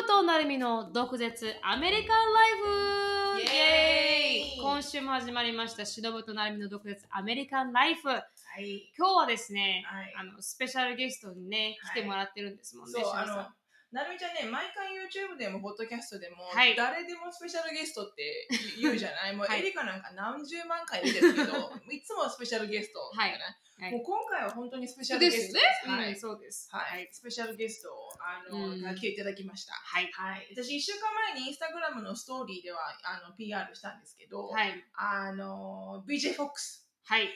ぶとなるみの毒舌アメリカンライフ。イエーイ。今週も始まりましたしのぶとなるみの毒舌アメリカンライフ。はい。今日はですね、はい。あのスペシャルゲストにねはい。来てもらってるんですもんね、そう、しのさん。あの、なるみちゃんね、毎回 YouTube でも、ポッドキャストでも、はい。誰でもスペシャルゲストって 言うじゃない？もう、はいエリカなんか何十万回出てるけど、いつもスペシャルゲストじゃな。い、はい。もう今回は本当にスペシャルゲストです。、はい。うん、そうです。はい、スペシャルゲストをあの、うん。が来ていただきました。はい。はい、私、1週間前にインスタグラムのストーリーではあの PR したんですけど、はい。あの BJ FOX はい。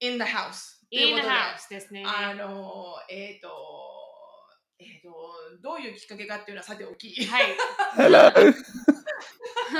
In the house と In the ことで。house ですね。あのえっ、と、えっ、と、どういうきっかけかっていうのはさておき、でも、はい。Hello. す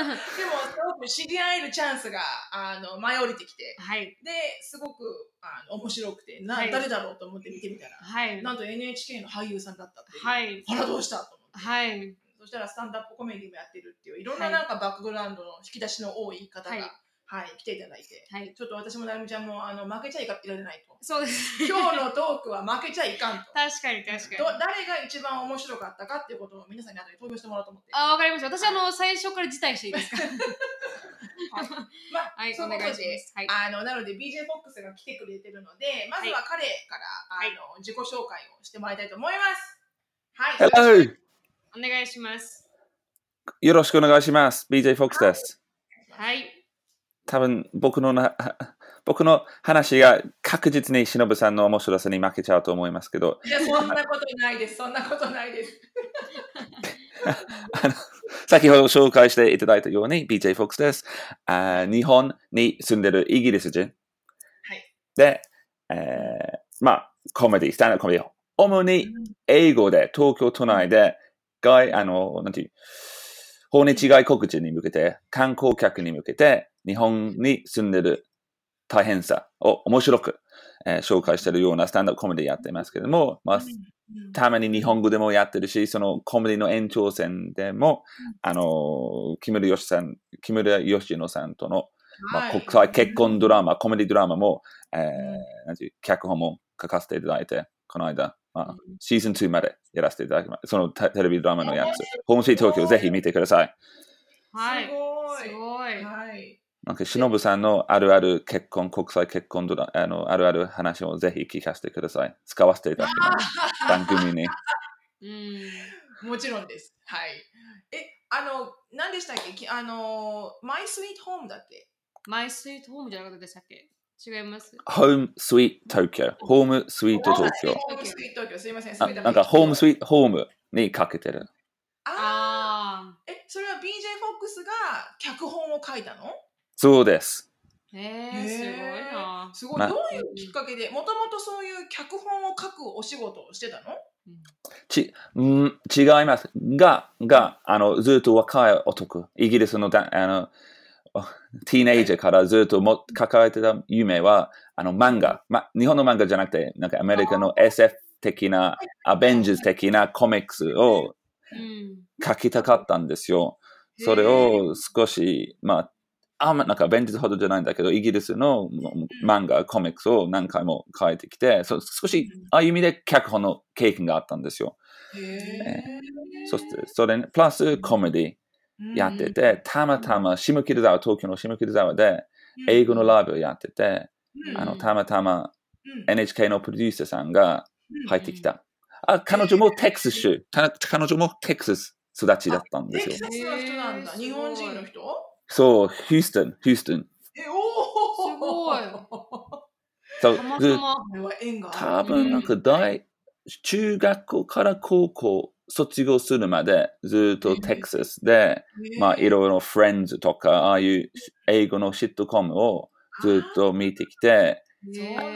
ごく知り合えるチャンスがあの舞い降りてきて、はい。ですごくあの面白くて。な、はい。誰だろうと思って見てみたら、はい。なんと NHK の俳優さんだったっていう。はい。あら、どうしたと思って。はい。そしたらスタンダップコメディもやってるっていう、いろんななんかバックグラウンドの引き出しの多い方が、ははいい、来ていただいて、はいちょっと私もなるみちゃんもあの負けちゃいかいられないと。そうです今日のトークは負けちゃいかんと。確かに確かにど誰が一番面白かったかっていうことを皆さんに後で投票してもらおうと思って。あわかりました私あの最初から辞退してい いですかまあ、はいそういうことお願いしでますはいあのなので BJ フォックスが来てくれてるので、まずは彼から、はいあの自己紹介をしてもらいたいと思います。はい。Hello. お願いしますよろしくお願いします。BJ FOX です。はい多分僕のな 僕の話が確実に忍さんの面白さに負けちゃうと思いますけど、いや、そんなことないです。そんなことないです。あの先ほど紹介していただいたように BJ FOX です。あ日本に住んでるイギリス人。はい。で、えーまあ、コメディ、スタンダードコメディ。主に英語で東京都内で外、あの、なんていう、訪日外国人に向けて、観光客に向けて、日本に住んでる大変さを面白く、えー紹介しているようなスタンダードコメディやっていますけども、まあ、うんたまに日本語でもやってるし、そのコメディの延長線でも、あの、木村義さん、木村義乃さんとの、まあ、はい国際結婚ドラマ、コメディドラマも、えーなんていう脚本も書かせていただいて、この間、まあ、シーズン2までやらせていただきます。そのテテレビドラマのやつ。ホームシー東京ぜひ見てください。はいすごい。すごいはい。なんか、忍さんのあるある結婚、国際結婚ドラあの、あるある話をぜひ聞かせてください。使わせていただきます。番組に。うんもちろんです。はい。え、あの、何でしたっけ？きあの、マイスイートホームだっけ？マイスイートホームじゃなかったでしたっけ？違います？ホームスイート東京。ホームスイート東京。ホームスイート東京。すいません。あなんか、ホームスイートホームにかけてる。ああーえ、それは BJ フォックスが脚本を書いたの？そうです。えすごいな。すごい。まどういうきっかけで、もともとそういう脚本を書くお仕事をしてたの？ち、ん違います。が、が、あの、ずっと若い男、イギリスのだあの、おティーネイジャーからずっとも抱えてた夢は、あの、漫画、ま、日本の漫画じゃなくて、なんかアメリカの SF 的な、アベンジャーズ的なコミックスをうん。書きたかったんですよ。それを少し、まあ、あんまなんかアベンジャーズほどじゃないんだけど、イギリスの漫画、コミックスを何回も書いてきて、そ少し、ああいう意味で脚本の経験があったんですよ。へえ。そして、それに、プラスコメディやってて、たまたま下北沢、東京の下北沢で英語のライブをやってて、うん。あの、たまたまうん。NHK のプロデューサーさんが入ってきた。あ、彼女もテキサス州、た彼女もテキサス育ちだったんですよ。テキ。サスの人なんだ。日本人の人？そう、ヒューストン、ヒューストン。え、おおすごいそうたまずたまこれは縁がある。多分なんか大、中学校から高校卒業するまでずっとテキサスで、まあいろいろフレンズとか、ああいう英語のシットコムをずっと見てきて、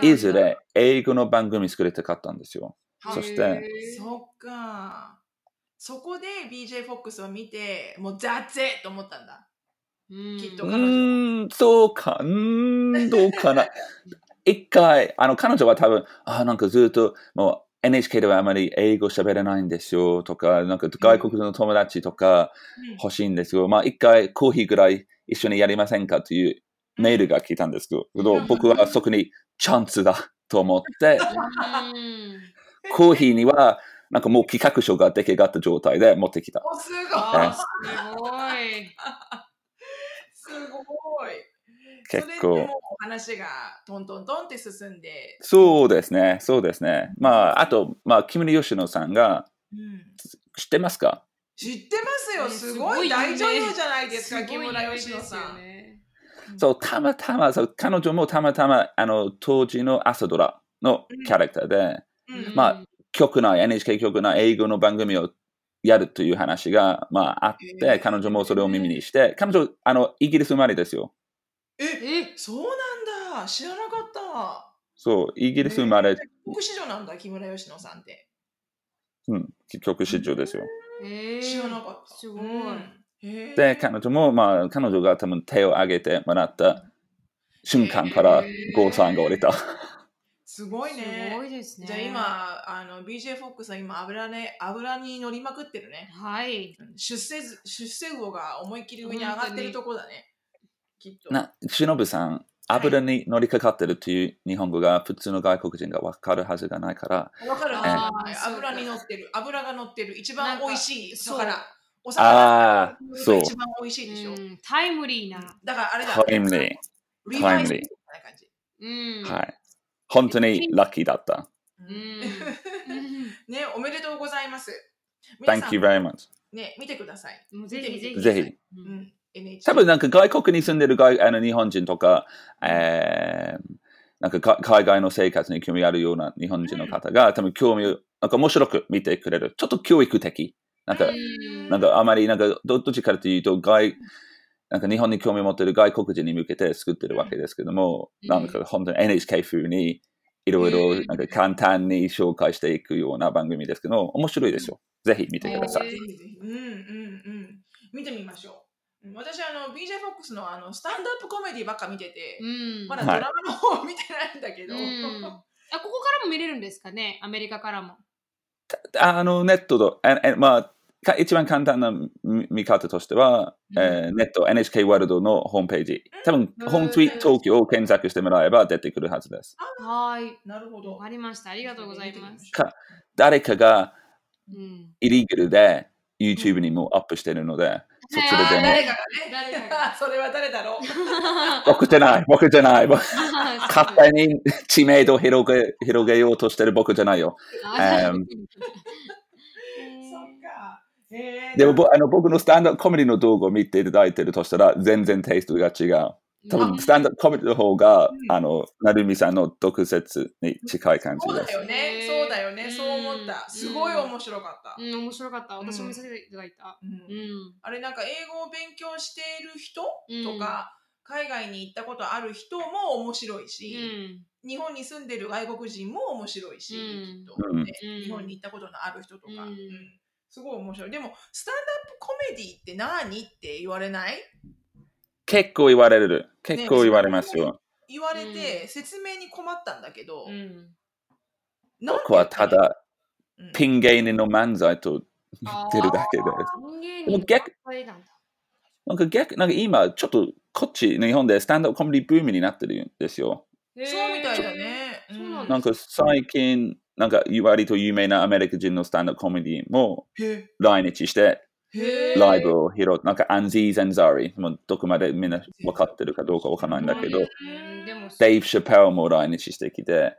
いずれ英語の番組作りたかったんですよ。そしてそっか。そこで BJ フォックスを見て、もうザッツェと思ったんだ。うん。うきっと彼女ーん、そうか、うーん、どうかな。一回、あの、彼女は多分、あなんかずっと、もう NHK ではあまり英語喋れないんですよとか、なんか外国の友達とか欲しいんですよ。まあ一回コーヒーぐらい一緒にやりませんかというメールが来たんですけど、僕はそこにチャンスだと思って、うん。コーヒーにはなんかもう企画書が出来上がった状態で持ってきた。すごい。すごい。結構話がトントントンって進んで、そうですね、そうですね。まあ、あと、まあ、木村佳乃さんが、うん知ってますか？知ってますよ。ねすごい大女優じゃないですか、木村佳乃さん。よね。そう、たまたま、そう彼女もたまたま、あの、当時の朝ドラのキャラクターで、うんまあ局内、NHK 局内英語の番組をやるという話が、まあ、あって、へー彼女もそれを耳にして、彼女、あの、イギリス生まれですよ。え、え、そうなんだ。知らなかった。そう、イギリス生まれ、帰国子女なんだ、木村佳乃さんって。うん、曲市場ですよ。えー知らなかった。すごい。うんで、彼女も、まあ、彼女が多分手を挙げてもらった瞬間からゴーサインが降りた。すごいね。すごいですね。じゃあ今、あの BJ フォックスは今油,、ね、油に乗りまくってるね。はい。出世図出世魚が思いっきり上に上がってるとこだね。きっと。な、しのぶさん、油に乗りかかってるという日本語が普通の外国人がわかるはずがないから、わかるあはずー油に乗ってる。油が乗ってる。一番美味しい魚。おあ魚あ、そうが一番美味しいでしょ。うんタイムリーな。だからあれだ。タイムリー。タイムリーみたいな感じ。うん。はい。本当にラッキーだった。うんうんね、おめでとうございます。皆さ Thank ん you very much. ね、見てください。もうぜひぜひ。ぜひ。ううん。多分なんか外国に住んでる外あの日本人とか、えー、なんかか海外の生活に興味あるような日本人の方が、多分興味を、なんか面白く見てくれる。ちょっと教育的。なんか、うんなんかあまりなんかどどっちかというと外、なんか日本に興味を持っている外国人に向けて作ってるわけですけども、うんなんか本当に NHK 風にいろいろなんか簡単に紹介していくような番組ですけど、面白いですよ。ぜひ見てください。ぜひぜひ。うんうんうん。見てみましょう。うん私、あの、BJ フォックスのあのスタンドアップコメディばっか見てて、うん。まだドラマの方見てないんだけど。うんあここからも見れるんですかね？アメリカからも。あの、ネットと、ええまあ、か一番簡単な見見方としては、うんえーネット NHK ワールドのホームページ、多分、うんホームツイート東京を検索してもらえば出てくるはずです。はい。なるほど。わかりました。ありがとうございます。か誰かがうん。イリーガルで YouTube にもアップしてるので、そちあーらでも誰かがね。誰かがそれは誰だろう。僕じゃない、僕じゃない。僕勝手に知名度を広げ広げようとしてる僕じゃないよ。でもぼあの僕のスタンダードコメディの動画を見ていただいてるとしたら全然テイストが違う。多分スタンダードコメディの方が、うんあの、なるみさんの毒舌に近い感じです。そうだよね。そうだよね。そう思った。すごい面白かった。うん、面白かった。私も見せていただいた。うんうん。あれなんか英語を勉強している人うんとか、海外に行ったことある人も面白いし、うん。日本に住んでる外国人も面白いし、うんきっと、うんねうん日本に行ったことのある人とか、うんうんすごい面白い。でも、スタンドアップコメディって何って言われない？結構言われる。結構言われますよ。言われて、説明に困ったんだけど、うん。なんて僕はただ、うんピン芸人の漫才と言ってるだけです。でも逆はいなんだ。なんか逆、なんか今、ちょっとこっち、日本でスタンダップコメディブームになってるんですよ。そうみたいだよね。なんか最近、なんか割と有名なアメリカ人のスタンダップコメディも来日して、ライブを披露、なんかアンジーズ・アンザーリ、もうどこまでみんな分かってるかどうか分からないんだけど、デイブ・シャペルも来日してきて、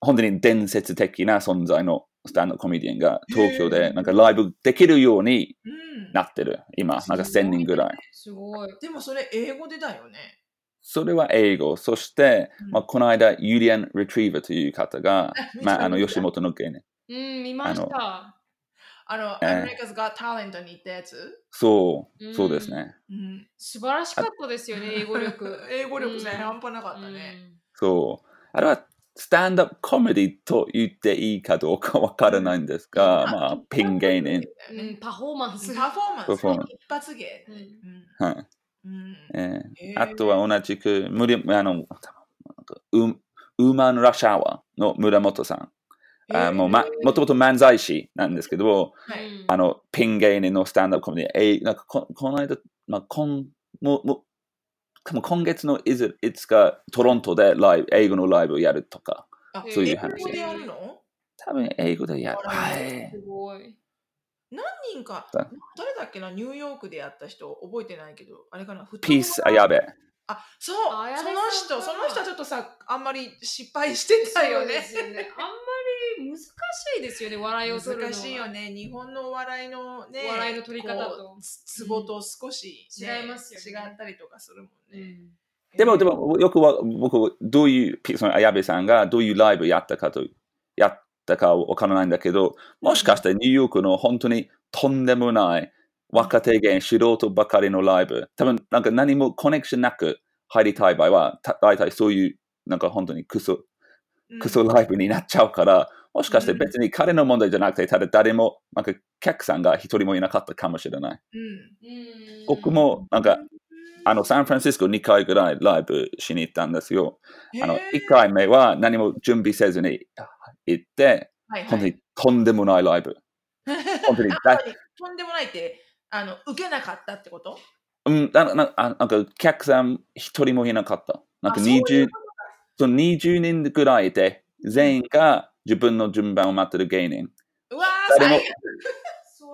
本当に伝説的な存在のスタンダコメディアンが東京でなんかライブできるようにうん。なってる、今、なんか1000人ぐらい。すごい。でもそれ英語でだよね。それは英語。そして、うんまあ、この間、ユリアン・リトリーバーという方が、まあ、あの、吉本の芸人。うん、見ました。あの、えーアメリカズ・ガ・タレントに行ったやつ、そうう、んそうですね。うん、素晴らしかったですよね、英語力。英語力ね、うん半端なかったね。そう。あれは、スタンダップコメディと言っていいかどうかわからないんですが、まあ、ピン芸人。パフォーマンス。パフォーマンス、パフォーマンス一発芸。うんうんはい。うん。えー。あとは同じく、無理、あの、ウウーマン・ラッシャーワーの村本さん。あもう、ま、もともと漫才師なんですけど、はい。うん。あの、ピン芸人のスタンダップコメディ、えーなんかここの間、まあ、今、もう、もう、多分今月のいついつかトロントでライブ、英語のライブをやるとか、あそういう話。英語でやるの？多分英語でやる。は笑い。すごい。何人か、だ誰だっけな、ニューヨークでやった人、覚えてないけど、あれかな、ピース、あやべ。あ、そう、その人、その人はちょっとさ、あんまり失敗してたよねそうで。すよね。あんまり難しいですよね、笑いを取るのは。難しいよね。日本のお笑いのね、笑いの取り方とツボと少し、ね違いますよね違ったりとかするもんね。うん。でも、でも、よくは、僕、どういう、ピその、あやべさんがどういうライブやったかと、やったかわからないんだけど、もしかしてニューヨークの本当にとんでもない若手芸素人ばかりのライブ、多分なんか何もコネクションなく入りたい場合は、た大体そういう、なんか本当にクソ、うん。クソライブになっちゃうから、もしかして別に彼の問題じゃなくて、ただ誰も、なんか客さんが一人もいなかったかもしれない。うん。うん。僕も、なんか、あの、サンフランシスコ2回ぐらいライブしに行ったんですよ。あの、へー1回目は何も準備せずに行って、はいはい本当にとんでもないライブ。本当にとんでもないって、あの、受けなかったってこと？うん、ななあなんか、客さん一人もいなかった。なんかあそういう20、その20人ぐらいで、全員が自分の順番を待ってる芸人。うわー、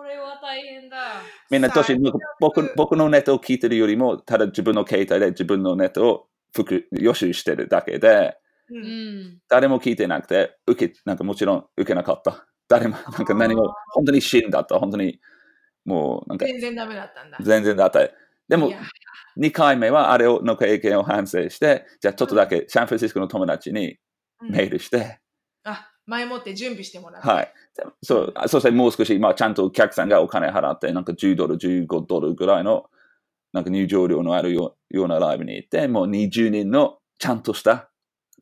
れは大変だ。みんな年僕僕のネットを聞いてるよりも、ただ自分の携帯で自分のネットを復予習してるだけで、ううんん。誰も聞いてなくて、受け、なんかもちろん受けなかった。誰も、なんか何も、本当に死んだった。本当に、もう、なんか全然ダメだったんだ。全然だった。でもいや、2回目はあれをの経験を反省して、じゃあちょっとだけサンフランシスコの友達にうんメールして、あ、前もって準備してもらって。はい。でそう、あそしてもう少し、まあちゃんとお客さんがお金払って、なんか10ドル、15ドルぐらいの、なんか入場料のあるよようなライブに行って、もう20人のちゃんとした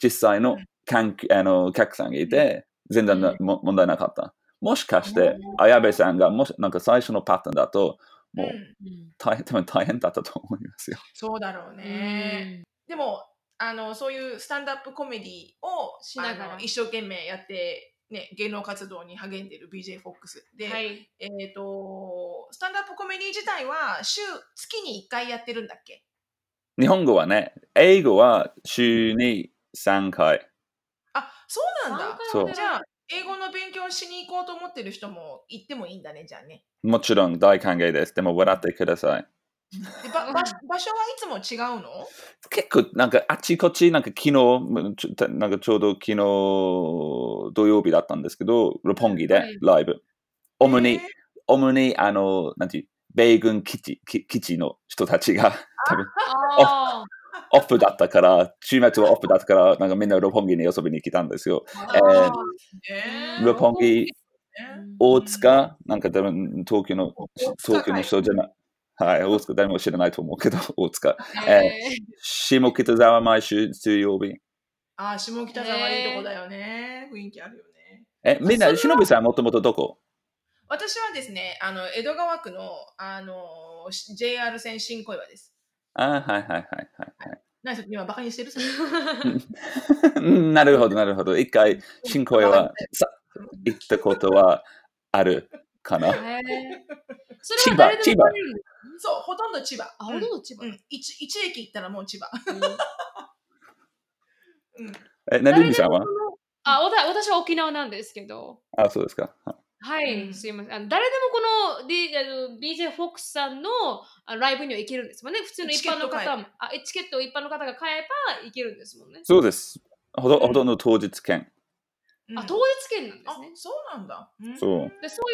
実際の観あのお客さんがいて、全然なも問題なかった。もしかして、綾部さんがもし、なんか最初のパターンだと、もううんうん大変、多分大変だったと思いますよ。そうだろうね。でもあのそういうスタンドアップコメディをしながら一生懸命やって、ね、芸能活動に励んでる BJ フォックスで、はい。えっ、とスタンドアップコメディ自体は週月に1回やってるんだっけ？日本語はね、英語は週に3回。あそうなんだじゃあ英語の勉強しに行こうと思ってる人も行ってもいいんだねじゃあねもちろん大歓迎です。でも笑ってください。場場所はいつも違うの？結構なんかあちこち、なんか昨日、ちょなんかちょうど昨日土曜日だったんですけど、六本木ではい。ライブ。主にえー、主にあの、なんていう、米軍基地基基地の人たちが多分あオフだったから、週末はオフだったから、なんかみんな六本木に遊びに来たんですよ。あ。えー六本木、ね。大塚、なんか多分東京の、東京の人じゃない。はい、大塚誰も知らないと思うけど、大塚。ええ下北沢毎週水曜日。あー下北沢いいとこだよね、雰囲気あるよね。え、みんな、しのぶさんもともとどこ？私はですねあの江戸川区のあの JR 線新小岩です。あはいはいはいはいはい。今バカにしてる？うん。なるほど、なるほど。一回、新小岩行ったことはあるかな。それは誰でも来れるんですそうほとんど千葉あ、ほとんど千葉うん、一一駅行ったらもう千葉、うん、え、なるみさんは？あ、わた私は沖縄なんですけど。あ、そうですか。はい、うんすいません。あの誰でもこの、D、あの BJ フォックスさんのあライブには行けるんですもんね。普通の一般のチケット買え方も、あチケットを一般の方が買えば行けるんですもんね。そうです。ほとほとんど当日券。うん。あ、当日券なんであすね。そうなんだ、うん。そう。でそう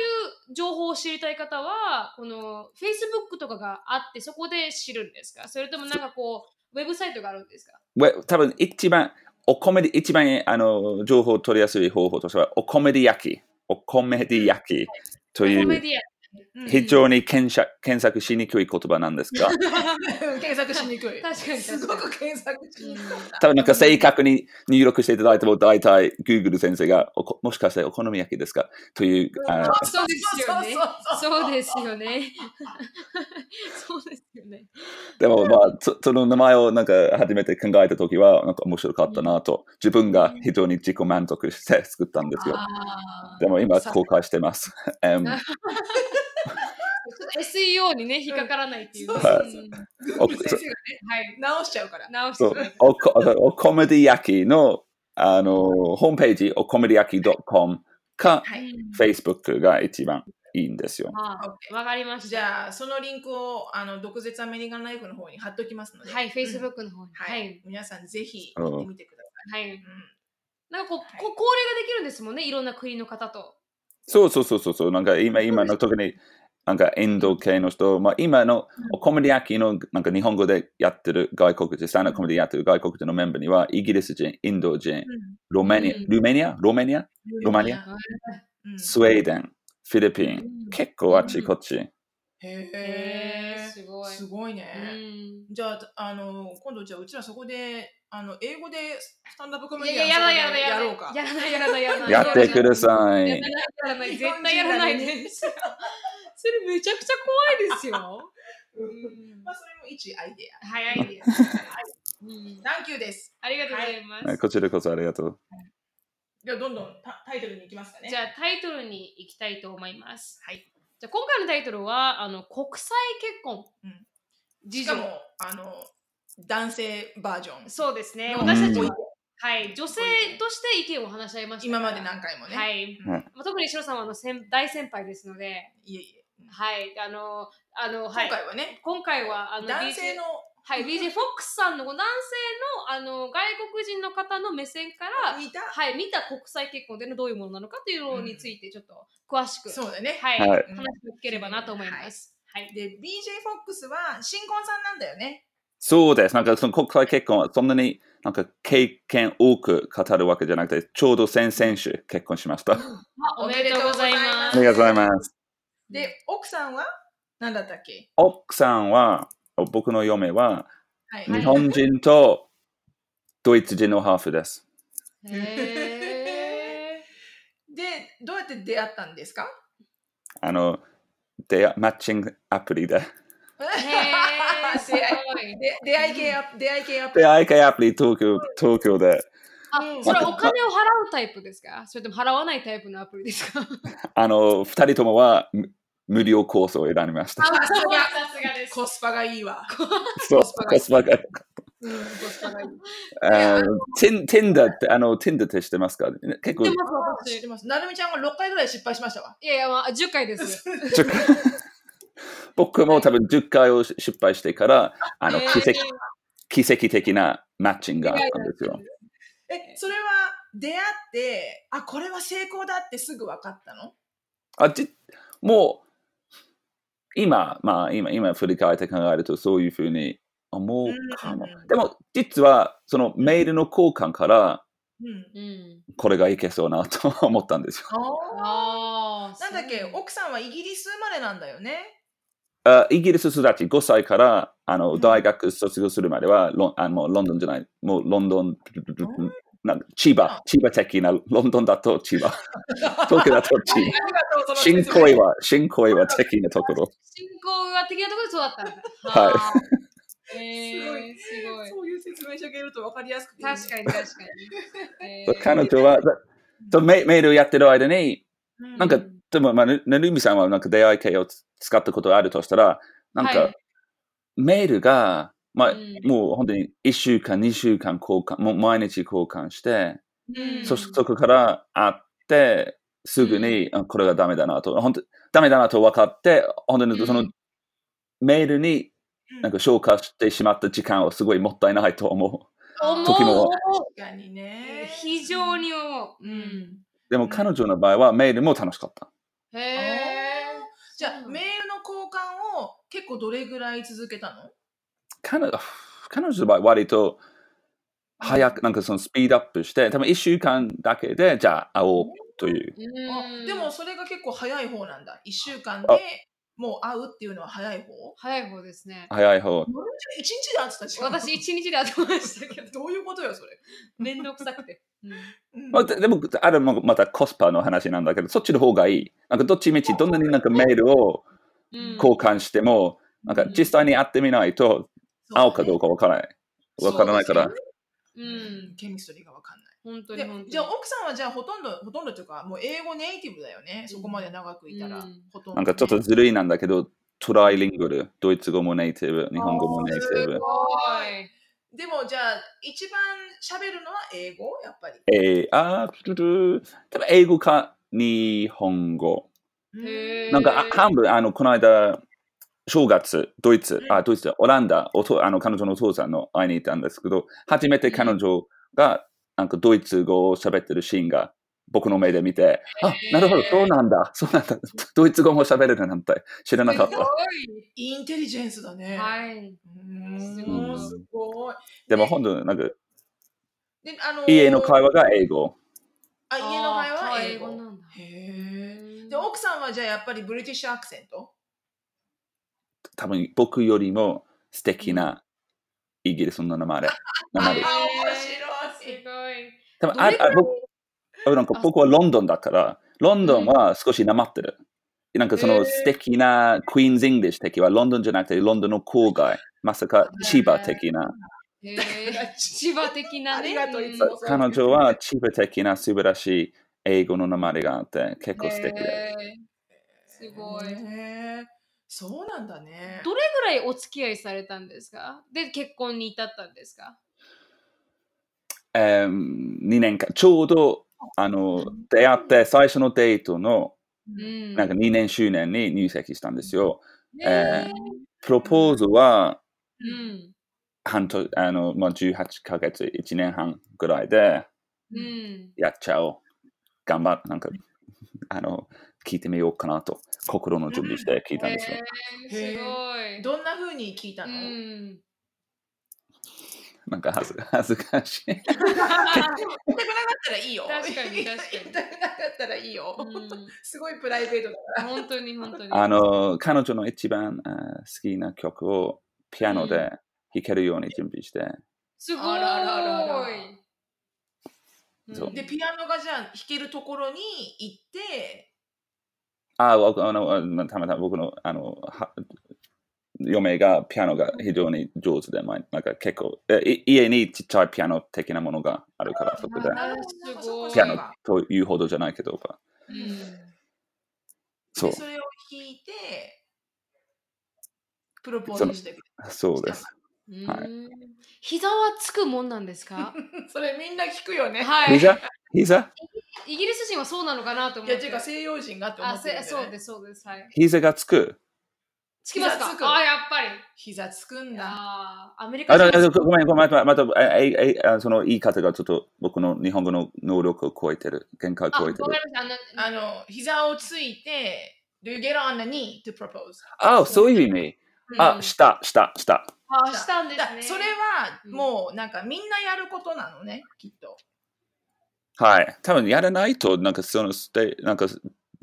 いう情報を知りたい方は、この Facebook とかがあって、そこで知るんですか？それともなんかこう、ウェブサイトがあるんですか？ウェ多分一番、お米で一番あの情報を取りやすい方法としては、お米で焼き。お米で焼きという非常に検索検索しにくい言葉なんですが、検索しにくい。確かにすごく検索しにくい。多分なんか正確に入力していただいても、大体 Google 先生がおこ、もしかしてお好み焼きですか？という、あそうですよね。そうですよね。そうですよね。でもまあ、そその名前をなんか初めて考えたときは、なんか面白かったなと、自分が非常に自己満足して作ったんですよ。でも今後悔してます。SEO にね、引っかからないっていうね。そうはい先生がねはい。直しちゃうからそう直してくれ。おこおコメディ焼きのあのホームページ、おコメディ焼き .com か、はい。うん Facebook が一番いいんですよ。わかりました。じゃあ、そのリンクをあの毒舌アメリカンライフの方に貼っておきますので、はい、うん Facebook の方に。ははいい。皆さんぜひ見てみてください。はい。うんなんかこう、はいこう交流ができるんですもんね、いろんな国の方と。そうそうそうそうそう。なんか今、今の特に、なんかインド系の人、まあ今のコメディアキのなんか日本語でやってる外国人、スタンダードコメディやってる外国人のメンバーには、イギリス人、インド人、ロメニアうん、ルメニア？ロメニア？ロマニア？うんスウェーデン、フィリピン、うん結構あっちこっち。へへえー、すごい。すごいうね。んじゃあ、あの、今度じゃあうちらそこで、あの、英語でスタンダップコメいやいや、ディアンやらないやらないやろうか。やらないやらないやらない。やってくださやい。らないやらない。絶対やらないです。それめちゃくちゃ怖いですよ。うんまあ、それも一アイデ早いです。うんア。サンキューです。ありがとうございます。はいこちらこそありがとう。では、どんどんタタイトルに行きますかね。じゃあタイトルに行きたいと思います。はい。じゃあ今回のタイトルはあの国際結婚。うんしかも、あの、男性バージョン。そうですね。私たちは、はい、女性として意見を話し合いました。今まで何回もね。はい。まあ特にシロさんはあの先大先輩ですので、いえいえ。うんはい、あの、あの、はい。今回はね、今回はあの男性 BJ のはい、BJ フォックスさんの男性のあの外国人の方の目線から、見た、はい、見た国際結婚というのはどういうものなのかというのについてちょっと詳しく、そうだね。はい、はい話を聞ければなと思います。はい。で、BJ フォックスは新婚さんなんだよね。そうです。なんかその国際結婚はそんなになんか経験多く語るわけじゃなくて、ちょうど先々週結婚しました。ああおめでとうございます。りがとうございます。で、奥さんは何だったっけ？奥さんは、僕の嫁ははい。はい日本人とドイツ人のハーフです。へで、どうやって出会ったんですか？あの、でマッチングアプリで。出会い系アプ出会い系アプリ。出会い系アプリ東京東京で、あ、それはお金を払うタイプですか？それとも払わないタイプのアプリですか？あの、二人ともは無無料コースを選びました。さすがさすがです。コスパがいいわ。そう、コスパがいいコスパが。うん、コスパがいい。あの Tin- Tinder って、あの、Tinder って知ってますか？結構知って、ます私。知ってます。なるみちゃんが6回ぐらい失敗しましたわ。いやいや、まあ、10回です。僕も多分10回を失敗してから、あの、えー奇跡、奇跡的なマッチングがあったんですよ。え、それは出会って、あ、これは成功だってすぐ分かったの？あじもう、今、まあ、今、今振り返って考えると、そういうふうに思うかも。でも、実は、そのメールの交換から、うん。うん。これがいけそうなと思ったんですよ。ああ。なんだっけ？奥さんはイギリス生まれなんだよね。あイギリス育ち5歳からあのうん大学卒業するまではロンあもうロンドンじゃない、もうロンドン、なんか千葉、千葉的な、ロンドンだと千葉、東京だと千葉。新恋は、新恋は的なところ。進行が的なところでそうだったんだ。はいはすい。えごいー、すごい。そういう説明してあげると分かりやすくて確かに確かに。えー 彼女は、とメメールをやってる間に、うんなんかうんでも、まあ、ねるみさんはなんか出会い系を使ったことがあるとしたら、なんか、はいメールが、まあ、うんもう本当に1週間、2週間交換、もう毎日交換して、うんそそこから会って、すぐに、あこれがダメだなと、本当ダメだなと分かって、本当にその、うんメールにうんなんか消化してしまった時間はすごいもったいないと思う。思う時も確かにね。非常に思う。うん。でも彼女の場合はメールも楽しかった。へえ。じゃあ、メールの交換を結構どれぐらい続けたの？彼女彼女の場合割と早く、なんかそのスピードアップして、多分1週間だけで、じゃあ会おうという。でも、それが結構早い方なんだ。1週間であもう会うっていうのは早い方？早い方ですね。早い方。1日で会ってたじゃん。私一日で会ってましたけど、どういうことよ、それ？めんどくさくて。うんうんまあ、ででも、あれもまたコスパの話なんだけど、そっちの方がいい。なんかどっちみち、どんなになんかメールをうん交換しても、なんか実際に会ってみないと、会うかどうかわからない。わからないから。ううんん、 chemistry がわかんない。本当にで本当に。じゃあ奥さんはじゃあほとんどほとんどというかもう英語ネイティブだよね、そこまで長くいたら、うんほとんどね、なんかちょっとずるいなんだけど、 trilingual、ドイツ語もネイティブ、日本語もネイティブ。すごい。でもじゃあ一番喋るのは英語？やっぱりえー、あー、トゥトゥ多分英語か、日本語。へーなんか、あ半分、あの、この間、正月、ドイツ、あ、ドイツ、オランダ、おとあの彼女のお父さんの会いに行ったんですけど、初めて彼女が、なんかドイツ語を喋ってるシーンが、僕の目で見て、あ、なるほど、そうなんだ、そうなんだ、ドイツ語も喋れるなんて知らなかっすごた。インテリジェンスだね。い。はい。うーんすごいすごい。でも本当、なんか、で、あのー家の会話が英語。あ、家の会話は英語。あーなんだ。へえ。で、奥さんはじゃあやっぱりブリティッシュアクセント？多分僕よりも素敵なイギリスの名前。名前ですあ面す白い。ごい。多分ああ僕あなんか僕はロンドンだから、ロンドンは少しなまってる。なんかその素敵な Queen's English 的はロンドンじゃなくてロンドンの郊外。まさか千葉的な。へー千葉的なね。彼女は千葉的な素晴らしい英語の名前があって結構素敵で。へーすごい。へえそうなんだね。どれぐらいお付き合いされたんですか？で、結婚に至ったんですか？えー、2年間、ちょうどあの出会って最初のデートのうんなんか2年周年に入籍したんですよ。ねえープロポーズはうん。半年あの、まあ、18ヶ月、1年半ぐらいでうん。やっちゃおう。頑張って、なんか、あの、聞いてみようかなと、心の準備して聞いたんですよ。へーすごい。どんな風に聞いたうの、ん。なんか恥ず恥ずかしい。言いたくなかったらいいよ。確かに確かに言いたくなかったらいいよ。うんすごいプライベートだから。本当に本当に。あの、彼女の一番好きな曲をピアノで弾けるように準備して、すごい。で、ピアノがじゃあ弾けるところに行って、あ僕あの、あのたまたま僕のあのは嫁がピアノが非常に上手で、まあなんか結構えい家にちっちゃいピアノ的なものがあるから、そこで。ピアノというほどじゃないけど、まあうん。そう。で、それを弾いて、プロポーズしてくれそうです。はい。うん。膝はつくもんなんですか？それみんな聞くよね。はい。膝？膝？イギリス人はそうなのかなと思って。いや、ていうか西洋人がって思あってるんだよねせそうです、そうです。はい。膝がつくつきます膝つくかあ、やっぱり。膝つくんだ。あーアメリカ人はだごめん、ごめん、また、また、えええあその言い方がちょっと僕の日本語の能力を超えてる。限界をあ、超えてる。あの、あの、膝をついて、Do you get on the knee to propose? あ、そういう意味。あ、うんした、した、した。あ、したんですね。だそれはうんもうなんかみんなやることなのね、きっと。はい。多分やらないと、なんかそのステ、なんか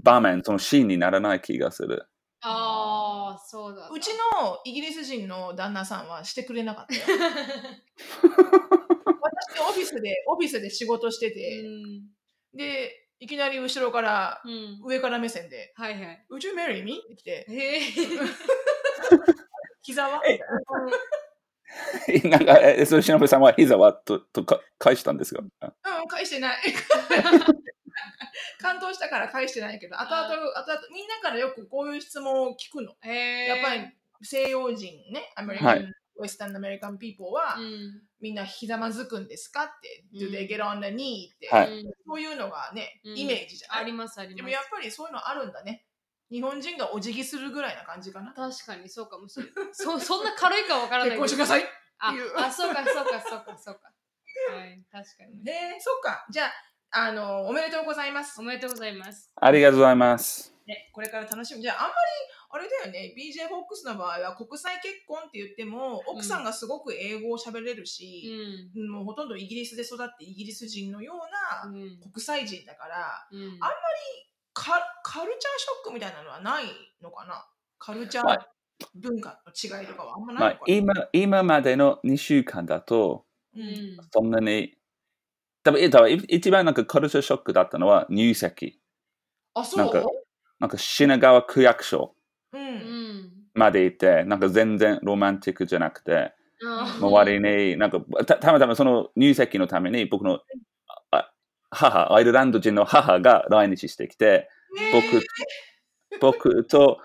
場面、そのシーンにならない気がする。ああ、そうだ。うちのイギリス人の旦那さんはしてくれなかったよ。私オフィスで、オフィスで仕事してうて、ん。で、いきなり後ろから、うん。上から目線で、はいはい。Would you marry me? って来て、へえ。膝は？なんか、え、それ、しのぶさんは膝はととか返したんですか？うん、返してない。感動したから返してないけど、後々、後々、みんなからよくこういう質問を聞くの。へえ。やっぱり西洋人ね、アメリカン、はいウェスタンアメリカンピーポーは、うん。みんなひざまずくんですか？って、うん Do they get on the knee? って、そういうのがね、うんイメージじゃない、ありますありますでもやっ。ぱりそういうのあるんだね。日本人がお辞儀するぐらいな感じかな。確かにそうかもしれない。そそんな軽いかわからない結婚してください。あいうあ、そうかそうかそうかそうか。はい、確かに。ねそっか。じゃあ、あの、おめでとうございますお。めでとうございます。ありがとうございます。ね、これから楽しみ。じゃあ、あんまり、あれだよね、BJ フォックスの場合は国際結婚って言っても、奥さんがすごく英語を喋れるうし、ん。もうほとんどイギリスで育ってイギリス人のよううな、ん。国際人だからうんあカカルチャーショックみたいなのはないのかな？カルチャーはい文化の違いとかはあんまなまあいのか、な、今、今までの2週間だと、ううんん。そんなに、多分、え多分い一番なんかカルチャーショックだったのは入籍。あ、そう？なんかなんか品川区役所。まで行って、なんか全然ロマンティックじゃなくて、周りに、なんかたたまたまその入籍のために僕のあ母、アイルランド人の母が来日してきて、僕僕と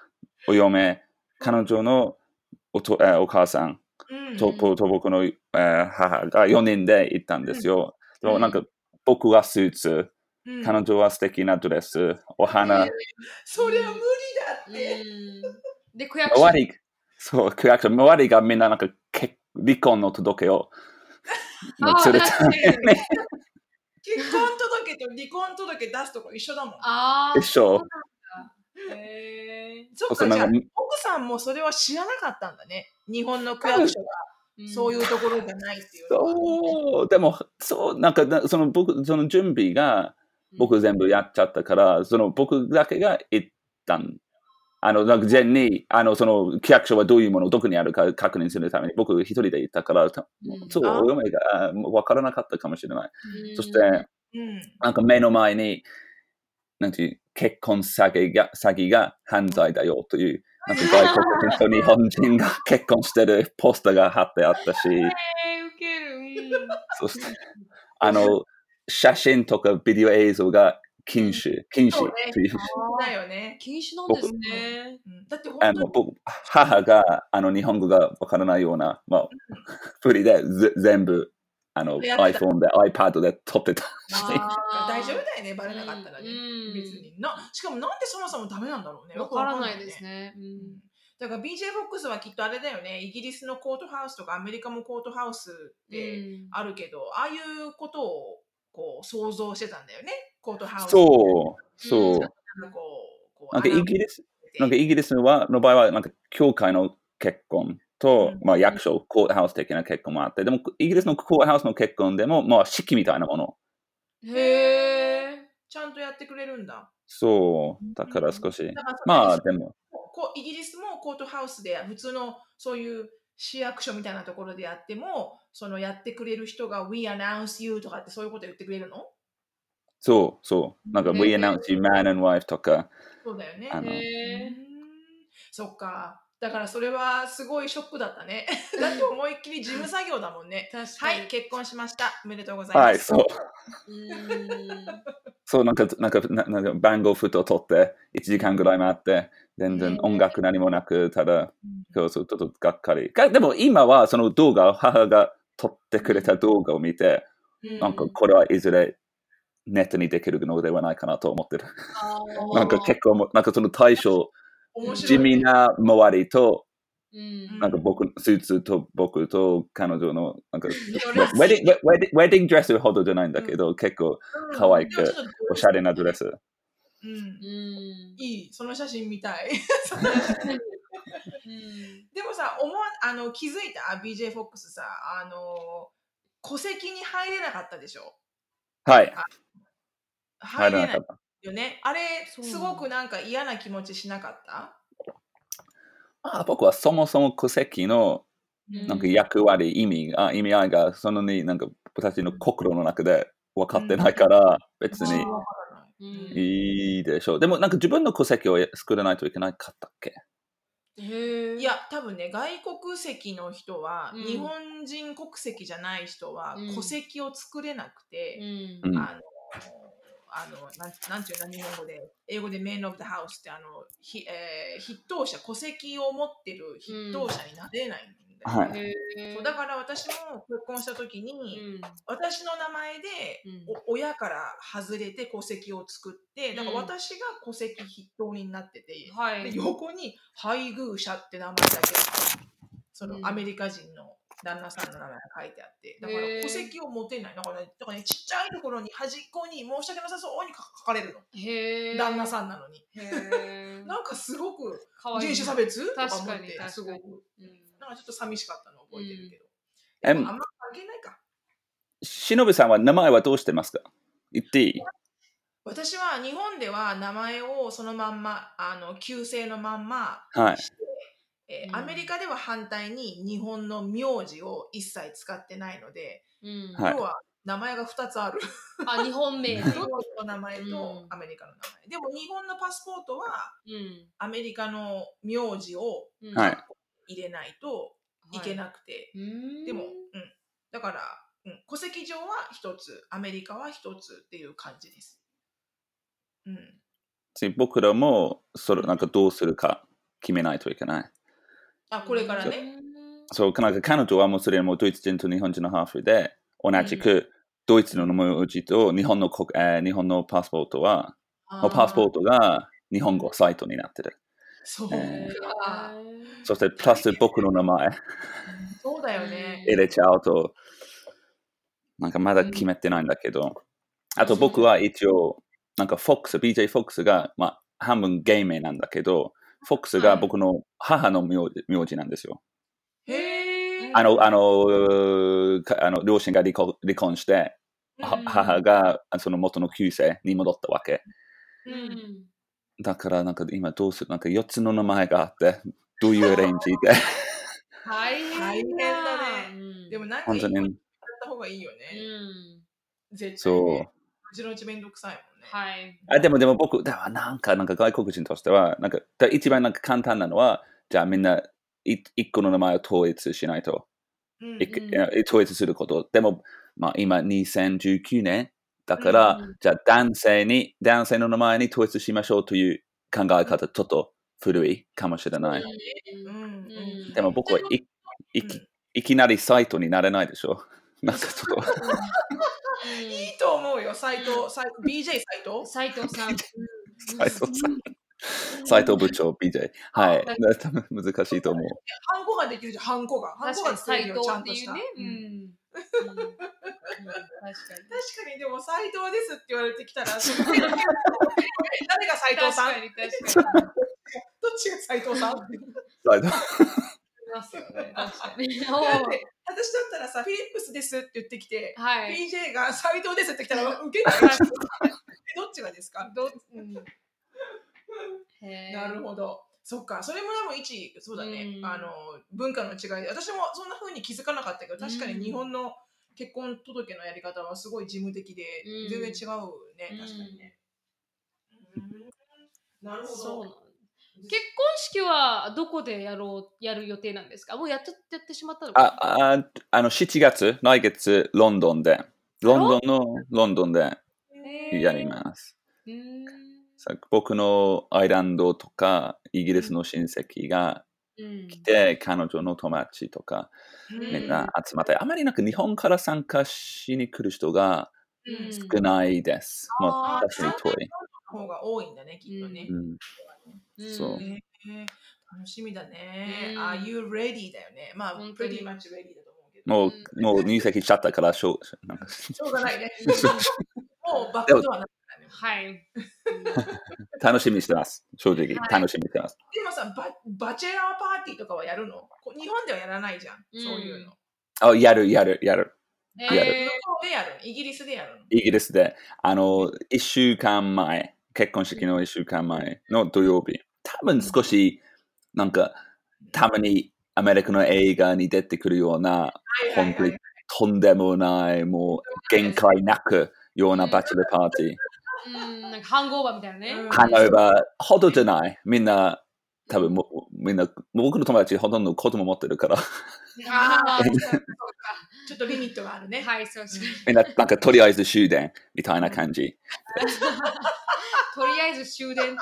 お嫁、彼女のおとえーお母さんうん。ととと僕の、えー母が4人で行ったんですよ。うん。でもなんか僕はスーツ、うん。彼女は素敵なドレス、お花、そりゃ無理だって。うん。で、区役所。そう、区役所、周りがみんななんか結離婚の届けを あーするために。ね、結婚届と離婚届出すとこ一緒だもん。ああ。一緒。へえそっか、じゃあ奥さんもそれは知らなかったんだね。日本の区役所がそういうところじゃないっていう。そう、でも、そう、なんか、なその僕、その準備が、僕全部やっちゃったから、その僕だけが一旦、あの、なんか前に、あの、その、区役所はどういうものをどこにあるか確認するために、僕一人で行ったから、そう、あお嫁が分からなかったかもしれない。うんそして、うん。なんか目の前に、なんていう、結婚詐欺が詐欺が犯罪だよという、なんか外国人と日本人が結婚してるポスターが貼ってあったし、そして、あの、写真とかビデオ映像が禁止、禁止そうねという。だよね。禁止なんですね。うんだってあ本当にの僕母があの日本語がわからないような、まあ、ふりでぜ全部あの iPhone で iPad で撮ってたし、大丈夫だよね、バレなかったらね。うん別にな。しかもなんでそもそもダメなんだろうね。わからないですね。だから BJ フォックスはきっとあれだよね。イギリスのコートハウスとかアメリカもコートハウスってうんあるけど、ああいうことをこう想像してたんだよね。コートハウス。そう、そう。うんなんかイギリス、スなんかイギリスはの場合は、なんか教会の結婚と、うんまあ役所、コートハウス的な結婚もあって、でもイギリスのコートハウスの結婚でも、まあ式みたいなもの。へえ。ちゃんとやってくれるんだ。そう、だから少し。だからまあでも、イギリスもコートハウスで普通のそういう市役所みたいなところでやってもそのやってくれる人が We announce you とかってそういうこと言ってくれるの？そうそう。なんか、We announce you man and wife とか、そうだよね。あのうへんそっか。だからそれはすごいショックだったね。だって思いっきり事務作業だもんね。ー。確かに。はい、結婚しました。おめでとうございます。はい、そう。うん そう、なんか、なんか、ななんか番号ふと取って、1時間ぐらい待って、全然音楽何もなく、ただ、そうそう、ちょっとがっかり。がでも今は、その動画を母が撮ってくれた動画を見て、うんなんかこれはいずれネットにできるのではないかなと思ってる。なんか結構も、なんかその対象、地味な周りと、うん。なんか僕、スーツと僕と彼女の、なんか、ウェディングウェディングウェディングドレスほどじゃないんだけど、結構うん。可愛くおしゃれなドレス。うん。うん。いい、その写真見たい。うん。でもさ、思わあの気づいた ?BJ フォックスさ、あの戸籍に入れなかったでしょ？はい。入れない入らなかった。よね。あれ、そうすごくなんか嫌な気持ちしなかった？あ僕はそもそも戸籍のうんなんか役割、意味が、意味合いが、そのになんか私の心の中で分かってないから、別にあーわからないうんいいでしょう。でもなんか自分の戸籍を作らないといけないかったっけ？へえ。いや、多分ね、外国籍の人は、うん日本人国籍じゃない人はうん戸籍を作れなくうて、ん。うんあの、あのなんなんていうの、日本語で、英語で Man of the House って、あの、ひえー筆頭者、戸籍を持ってる筆頭者になれないんだよね。はい。へえ。そうだから私も結婚した時に、うん。私の名前で、うん。お親から外れて戸籍を作ってだからうん私が戸籍筆頭になってて、はい。で。横に配偶者って名前だけ。そのうん。アメリカ人の旦那さんの名前が書いてあってだから戸籍を持てない。だから,、ね、だからねちっちゃいところに端っこに申し訳なさそうに書書かれるの。へえ。旦那さんなのに。へえ。なんかすごく。人種差別とか確かに思ってすごく。うん。なんかちょっと寂しかったのを覚えてるけど、うん。あんま関係ないか。しのぶさんは名前はどうしてますか？言っていい？私は日本では名前をそのまんまあの旧姓のまんまはい。えーうん。アメリカでは反対に日本の名字を一切使ってないので、うん。はい。要は名前が2つある。あ、日本名日と。本の名前とうん。アメリカの名前、でも日本のパスポートはうん。アメリカの名字を入れないとい。けなくて、いでも、うん、だから、うん、戸籍上は1つアメリカは1つっていう感じです、うん、次僕らもそれなんかどうするか決めないといけない。あこれからね、そう、なんか彼女はもうそれもドイツ人と日本人のハーフで、同じくドイツの文字と日本の国、えー日本のパスポートは、あパスポートが日本語サイトになってる。そうえか。そして、プラス僕の名前。そうだよね。入れちゃうと、なんかまだ決めてないんだけど、あと僕は一応、なんかフォックス、BJ フォックスが、まあ、半分芸名なんだけど、フォックスが僕の母の名字名字なんですよ。へえ。あの、あの、かあの両親が離婚離婚して、はうん母がその元の旧姓に戻ったわけ。ううんん。だからなんか今どうするなんか4つの名前があって、どういうアレンジで。大変だ。大変だねうんでもなんか本当にやった方がいいようね。ん。絶対そうね。うちのうちめんどくさいもんね。はい。あでもでも僕、でもなんか、なんか外国人としては、なんかだ一番なんか簡単なのは、じゃあみんない一個の名前を統一しないと、うんいいや統一すること。でも、まあ今2019年だから、うんじゃあ男性に、男性の名前に統一しましょうという考え方、ちょっと古いかもしれない。うんうんでも僕はいいうんきいきなりサイトになれないでしょ。なんかちょっと。いいと思うよ、斎藤、斎 BJ 斎藤斉藤さん。斉藤さん。斉藤部長 BJ。はい。多分難しいと思う。ハンコができるじゃん、ハンコが。ハンコが作れるよ、ちゃんとした。藤っていうね。ううんん。確かに。確かに、でも斎藤ですって言われてきたら、誰が斎藤さん？どっちが斎藤さん？斉藤いますよね。確かに。だって私だったらさ、フィリップスですって言ってきて、はい。PJ が斎藤ですって来たら 受けない。どっちがですか？どうんなるほど。そっか、それもでも一、そうだね、うんあの文化の違いで、私もそんな風に気づかなかったけど、確かに日本の結婚届のやり方はすごい事務的で、うん全然違うね、うん確かにね。うんなるほど。結婚式はどこでやろうやる予定なんですか？もうやっちゃやってしまったのかな？あああの7月、来月、ロンドンで、ロンドンのロンドンでやります。僕のアイランドとかイギリスの親戚がうん。来て、彼女の友達とかうんみんな集まって、あまりなんか日本から参加しに来る人がうん。少ないです。もうあー確かに遠い。の方が多いんだね、きっとね。うんうんそう楽しみだね。うん Are you ready? だよね。まあ、pretty much ready だと思うけど。もう、もう入籍しちゃったからしょう、なんかしょうがないね。もうバックドアなからね。はい。楽しみにしてます。正直、はい楽しみにしてます。でもさバ、バチェラーパーティーとかはやるの？こ日本ではやらないじゃん、うんそういうの。あ、やる、やる、やる。えやるーやるの？イギリスでやるの？イギリスで、あの、一週間前、結婚式の一週間前の土曜日、多分少し、なんか、たまにアメリカの映画に出てくるような、本当にとんでもない、もう限界なくようなバチェラーパーティー。うん、なんかハングオーバーみたいなね。うん。ハンオーバーほどじゃない。みんな、多分もう、みんな、僕の友達ほとんど子供持ってるから、あーーそうかちょっとリミットがあるね。はい、そうそう。みんな、なんかとりあえず終電みたいな感じ。とりあえず終電って。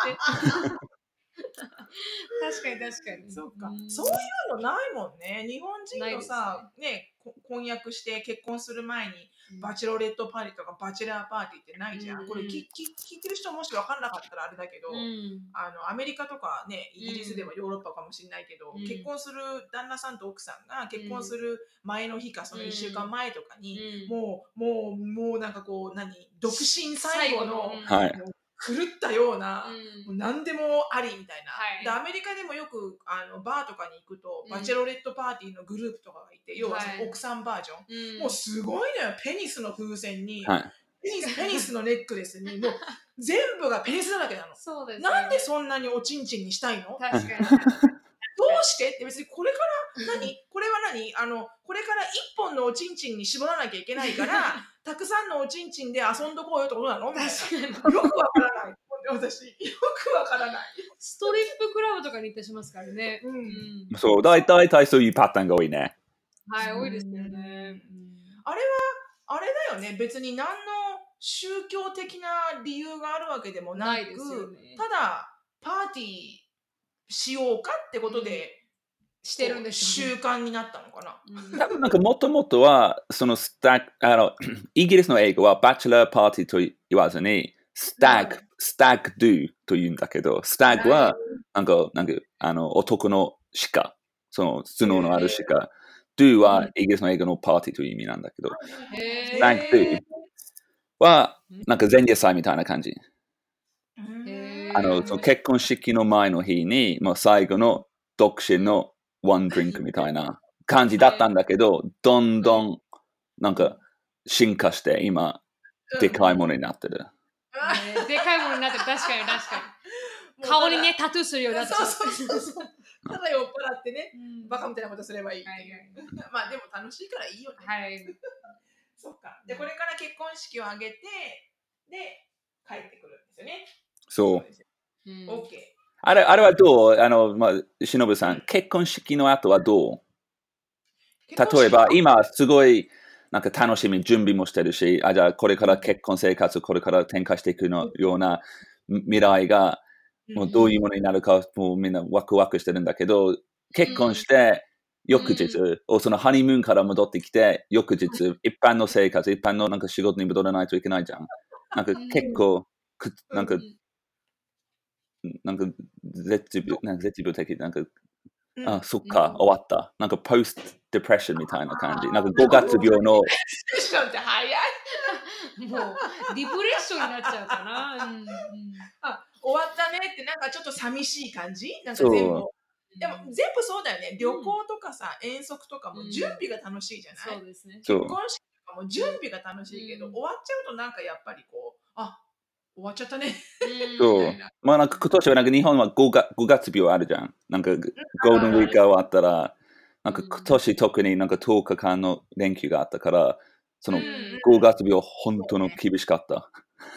確かに確かに。そうか。ん。そういうのないもんね。日本人のさ、ね。こ婚約して結婚する前にバチェロレットパーティーとかバチェラーパーティーってないじゃん。うんこれきき聞いてる人もし分かんなかったらあれだけど、うん。あのアメリカとかねイギリスではヨーロッパかもしれないけど、うん。結婚する旦那さんと奥さんが結婚する前の日かその1週間前とかに、うん。もうもうもうなんかこう何独身最後の。狂ったような、うん。もう何でもありみたいな、はい。でアメリカでもよくあのバーとかに行くと、うん。バチェロレットパーティーのグループとかがいて要はそのはい。奥さんバージョン、うん。もうすごいのよペニスの風船に、はい。ペニスペニスのネックレスに。もう 全部がペニスだらけなの。そうですよね。なんでそんなにおちんちんにしたいの？確かに。どうして？って別にこれから何？これは何？あのこれから一本のおちんちんに絞らなきゃいけないから たくさんのおちんちんで遊んどこうよってことなの？よくわ私よくわからない、ストリップクラブとかに行ったりしますからね。うん。うん。そう、大体大体そういうパターンが多いね。はい、多いですよね。あれはあれだよね。別に何の宗教的な理由があるわけでもなくないですよね。ただパーティーしようかってことでしてるんですよ習慣になったのかな。うん。多分なんかもともとは、そのスタあの、イギリスの英語は bachelor party と言わずに、 stag、stag do と言うんだけど、 stag は、なんか、なんか、あの、男の鹿、その角のある鹿。 do はイギリスの英語のパーティーという意味なんだけど、 stag doは、なんか前夜祭みたいな感じ。あの、その結婚式の前の日に、もう最後の独身のワンドリンクみたいな感じだったんだけど、どんどんなんか進化して今、でかいものになってる。確かに確かに顔にねタトゥーするようになってそうそうそうそう。ただ酔っ払ってね、うんバカみたいなことすればいいっていう。まあでも楽しいからいいよね。はいそっか。で、これから結婚式を挙げて、で、帰ってくるんですよね。そう。うんオッケあれ、あれはどう？あの、まあ、しのぶさん、結婚式の後はどう？ー。例えば、今すごい、なんか楽しみ、準備もしてるし、あ、じゃあこれから結婚生活、これから展開していくのような未来が、もうどういうものになるか、もうみんなワクワクしてるんだけど、結婚して、翌日、おそのハニムーンから戻ってきて、翌日、一般の生活、一般のなんか仕事に戻らないといけないじゃん。なんか結構、くなんか、なんか絶病、なんか絶病的、なんか、うんあ、そっか、うん終わった。なんかポストデプレッションみたいな感じ。なんか5月病の、セッションって早い。もうディプレッションになっちゃうかな。うんうん。あ、終わったねってなんかちょっと寂しい感じ？なんか全部。でも全部そうだよね。旅行とかさ、遠足とかも準備が楽しいじゃない、そうですね。そう結婚式とかも準備が楽しいけど、うん。終わっちゃうとなんかやっぱりこう、あ、終わっちゃったね。うん。そう。まあなんか今年はなんか日本は 5, が5月病あるじゃん。なんかゴールデンウィークが終わったら、なんか今年特になんか10日間の連休があったから、そのうん5月病本当の厳しかった。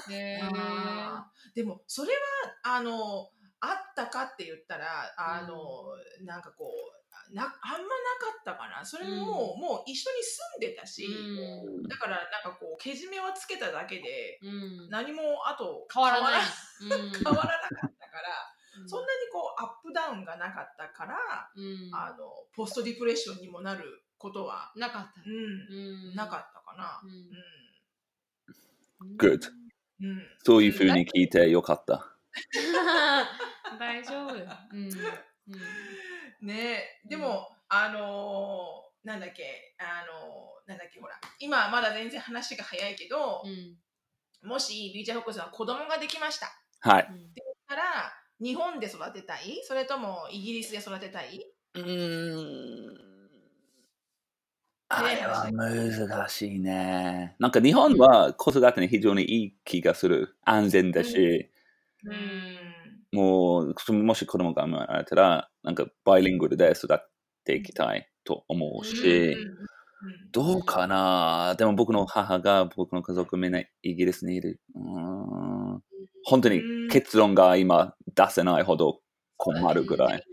へー。あーでもそれはあのあったかって言ったらあの、なんかこうなあんまなかったかな。それも、もう一緒に住んでたし、うん。だからなんかこうけじめをつけただけでうん。何もあと変わらない。変わら変わらなかったから、うん。そんなにこうアップダウンがなかったから、うん。あのポストディプレッションにもなることは、なかった。うん。うん。なかったかな。うん。Good そういうふうに聞いてよかった。大丈夫。うん。うん。ね。えでも、あのーなんだっけ。あのーなんだっけほら。今まだ全然話が早いけどう、ん。もし BJ ホックスは子供ができました。はい。から日本で育てたい？それともイギリスで育てたい？うーん。あれは難しいね。なんか日本は子育てに非常にいい気がする。安全だし、うんもう、もし子供が生まれたら、なんかバイリングルで育っていきたいと思うし、うんどうかなでも僕の母が僕の家族みんなイギリスにいる。うーん本当に結論が今出せないほど困るぐらい。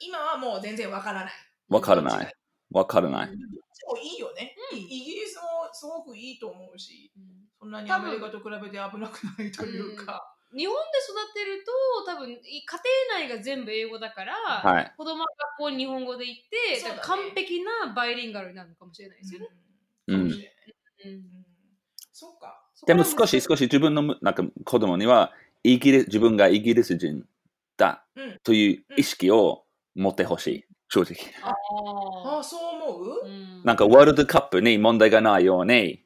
今はもう全然わからない。わからない。わからない。でもいいよね、うん。イギリスもすごくいいと思うし、うん。そんなに多分。アメリカと比べて危なくないというか。日本で育てると多分い家庭内が全部英語だから、はい。子供は学校に日本語で行って、ね。完璧なバイリンガルになるのかもしれない。ですよね。そっか。でも少し少し自分のむなんか子供にはイギリス自分がイギリス人だうん。という意識を持ってほしい。正直。あああ、そう思う、ーうんなんかワールドカップに問題がないように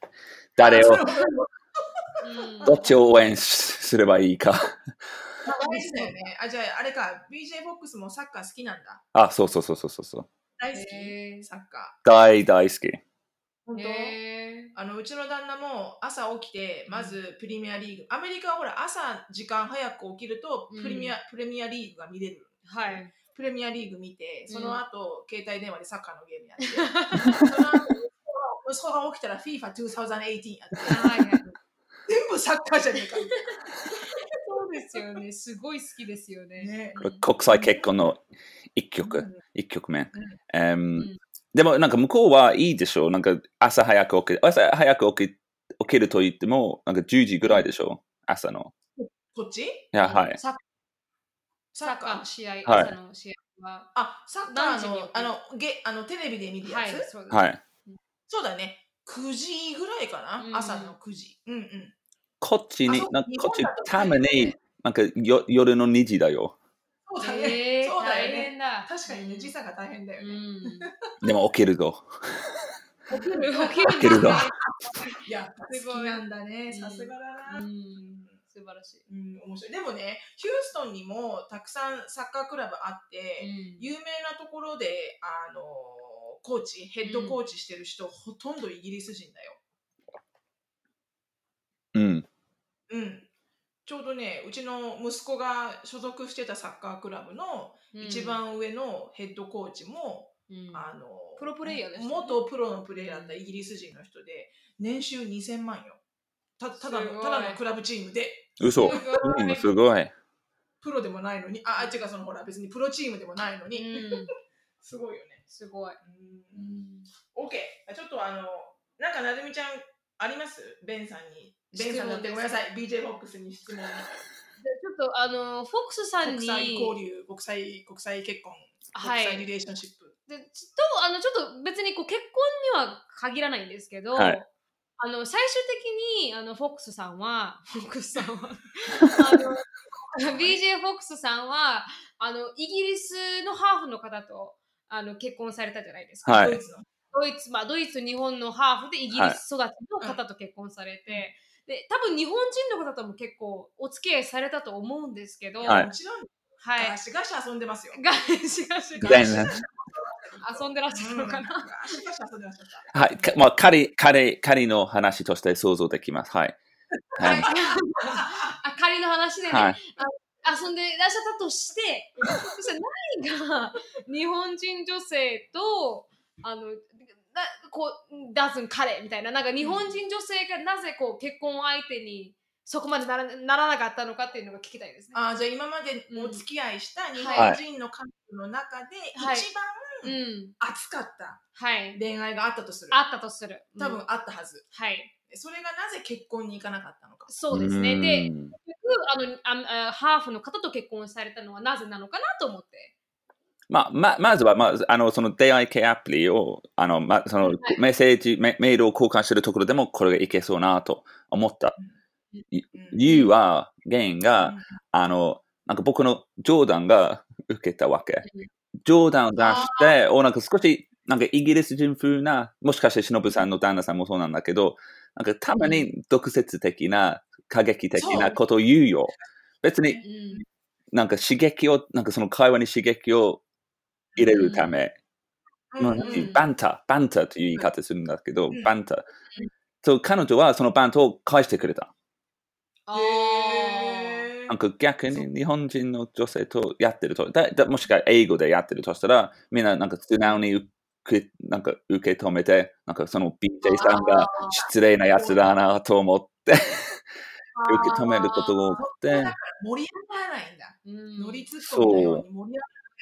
誰をどっちを応援すればいいか。大事だよね。あ、じゃああれか、BJ ボックスもサッカー好きなんだ？あ、そうそうそうそうそうそう。大好き、サッカ大大好き。ー。本当？へあのうちの旦那も朝起きてまずプレミアリーグ、アメリカはほら朝時間早く起きるとプレミア,、プレミアリーグが見れるーはい。プレミアリーグ見てその後、携帯電話でサッカーのゲームやって その後息子が起きたら FIFA2018 やって。全部サッカーじゃねえかみたい そうですよね。すごい好きですよね。なねこれ国際結婚の一曲、うん一曲目。うんうんんでもなんか向こうはいいでしょう。なんか朝早く起き朝早く起き起きると言っても、なんか10時ぐらいでしょう。朝の。こっち？いや、はい。サッサッカーの試合、はい朝の試合。は。あ、サッカーの、あの、ゲ、あの、テレビで見るやはい、つ、そうです。はい。そうだね。9時ぐらいかな、うん朝の9時。うんうん。こっちにこっち日本だとたまに、なんかよ夜の2時だよ。そうだね。えー、そうだね。変だ。確かにね、時差が大変だようね。ん。でも起きるぞ。起きる、起起きるぞいや、すごいなんだね。うんさすがだな。ううんん。素晴らしい。うん、面白い。でもね、ヒューストンにもたくさんサッカークラブあって、うん有名なところで、あの、コーチ、ヘッドコーチしてる人、ほとんどイギリス人だよ。うん。うん。ちょうどね、うちの息子が所属してたサッカークラブの一番上のヘッドコーチも、うんあの、プロプレイヤーでしたね元プロのプレイヤーだったイギリス人の人で、年収2000万よ。たただの、ただのクラブチームで、嘘。すごいうん、すごい。プロでもないのに、あ、あ、違う、そのほら、別にプロチームでもないのに、うん。すごいよね。すごい。うん OK。ちょっとあの、なんかなずみちゃん、あります？ベンさんに。ベンさんだってごめんなさい。BJ フォックスに質問。でちょっとあのフォックスさんに国際交流、国際、国際結婚、はい国際リレーションシップ。でちとあのちょっと別にこう結婚には限らないんですけど、はいあの最終的にあのフォックスさんは フォックスさんはあの BJ フォックスさんはあのイギリスのハーフの方とあの結婚されたじゃないですか。はい。ドイツの。ドイツ、まあ、ドイツと日本のハーフでイギリス育ちの方と結婚されて、で多分日本人の方とも結構お付き合いされたと思うんですけど、はい。もちろん、はい。ガシガシ遊んでますよ。ガシガシ。全然 遊んでらっしゃるのかな？はい。かまあ、仮、仮、仮の話として想像できます。はい。はい。あ仮の話でね、はい。遊んでいらっしゃったとして、そして何が日本人女性と、あの、なこう、ダズン彼みたいな、なんか日本人女性がなぜこう結婚相手にそこまでならならなかったのかっていうのが聞きたいですね。あーじゃあ今までお付き合いした日本人の彼女の中ではい一番うん。熱かったはい。恋愛があったとする。あったとする。多分うんあったはず。はい。それがなぜ結婚に行かなかったのか。そうですね。うで、ん結局あのああハーフの方と結婚されたのはなぜなのかなと思って。まあ、ま、まずは、まあ、あの、その出会い系アプリを、あの、ま、その、はいメッセージメ、メールを交換してるところでも、これがいけそうなと思った。うん理由は、原因が、うんあの、なんか僕の冗談が受けたわけうん。冗談を出して、おなんか少し、なんかイギリス人風な、もしかして忍さんの旦那さんもそうなんだけど、なんかたまに毒舌的な、過激的なことを言うよ。別にうん。なんか刺激を、なんかその会話に刺激を入れるため、まあうんバンター、バンターという言い方するんだけど、うんバンター。そう、彼女はそのバントを返してくれた。なんか逆に日本人の女性とやってると、だだもしくは英語でやってるとしたら、みんななんか素直に受けなんか受け止めて、なんかその BJ さんが失礼なやつだなと思って、受け止めることが多くて、盛り上がらないんだ。うん乗りツッコミのように盛り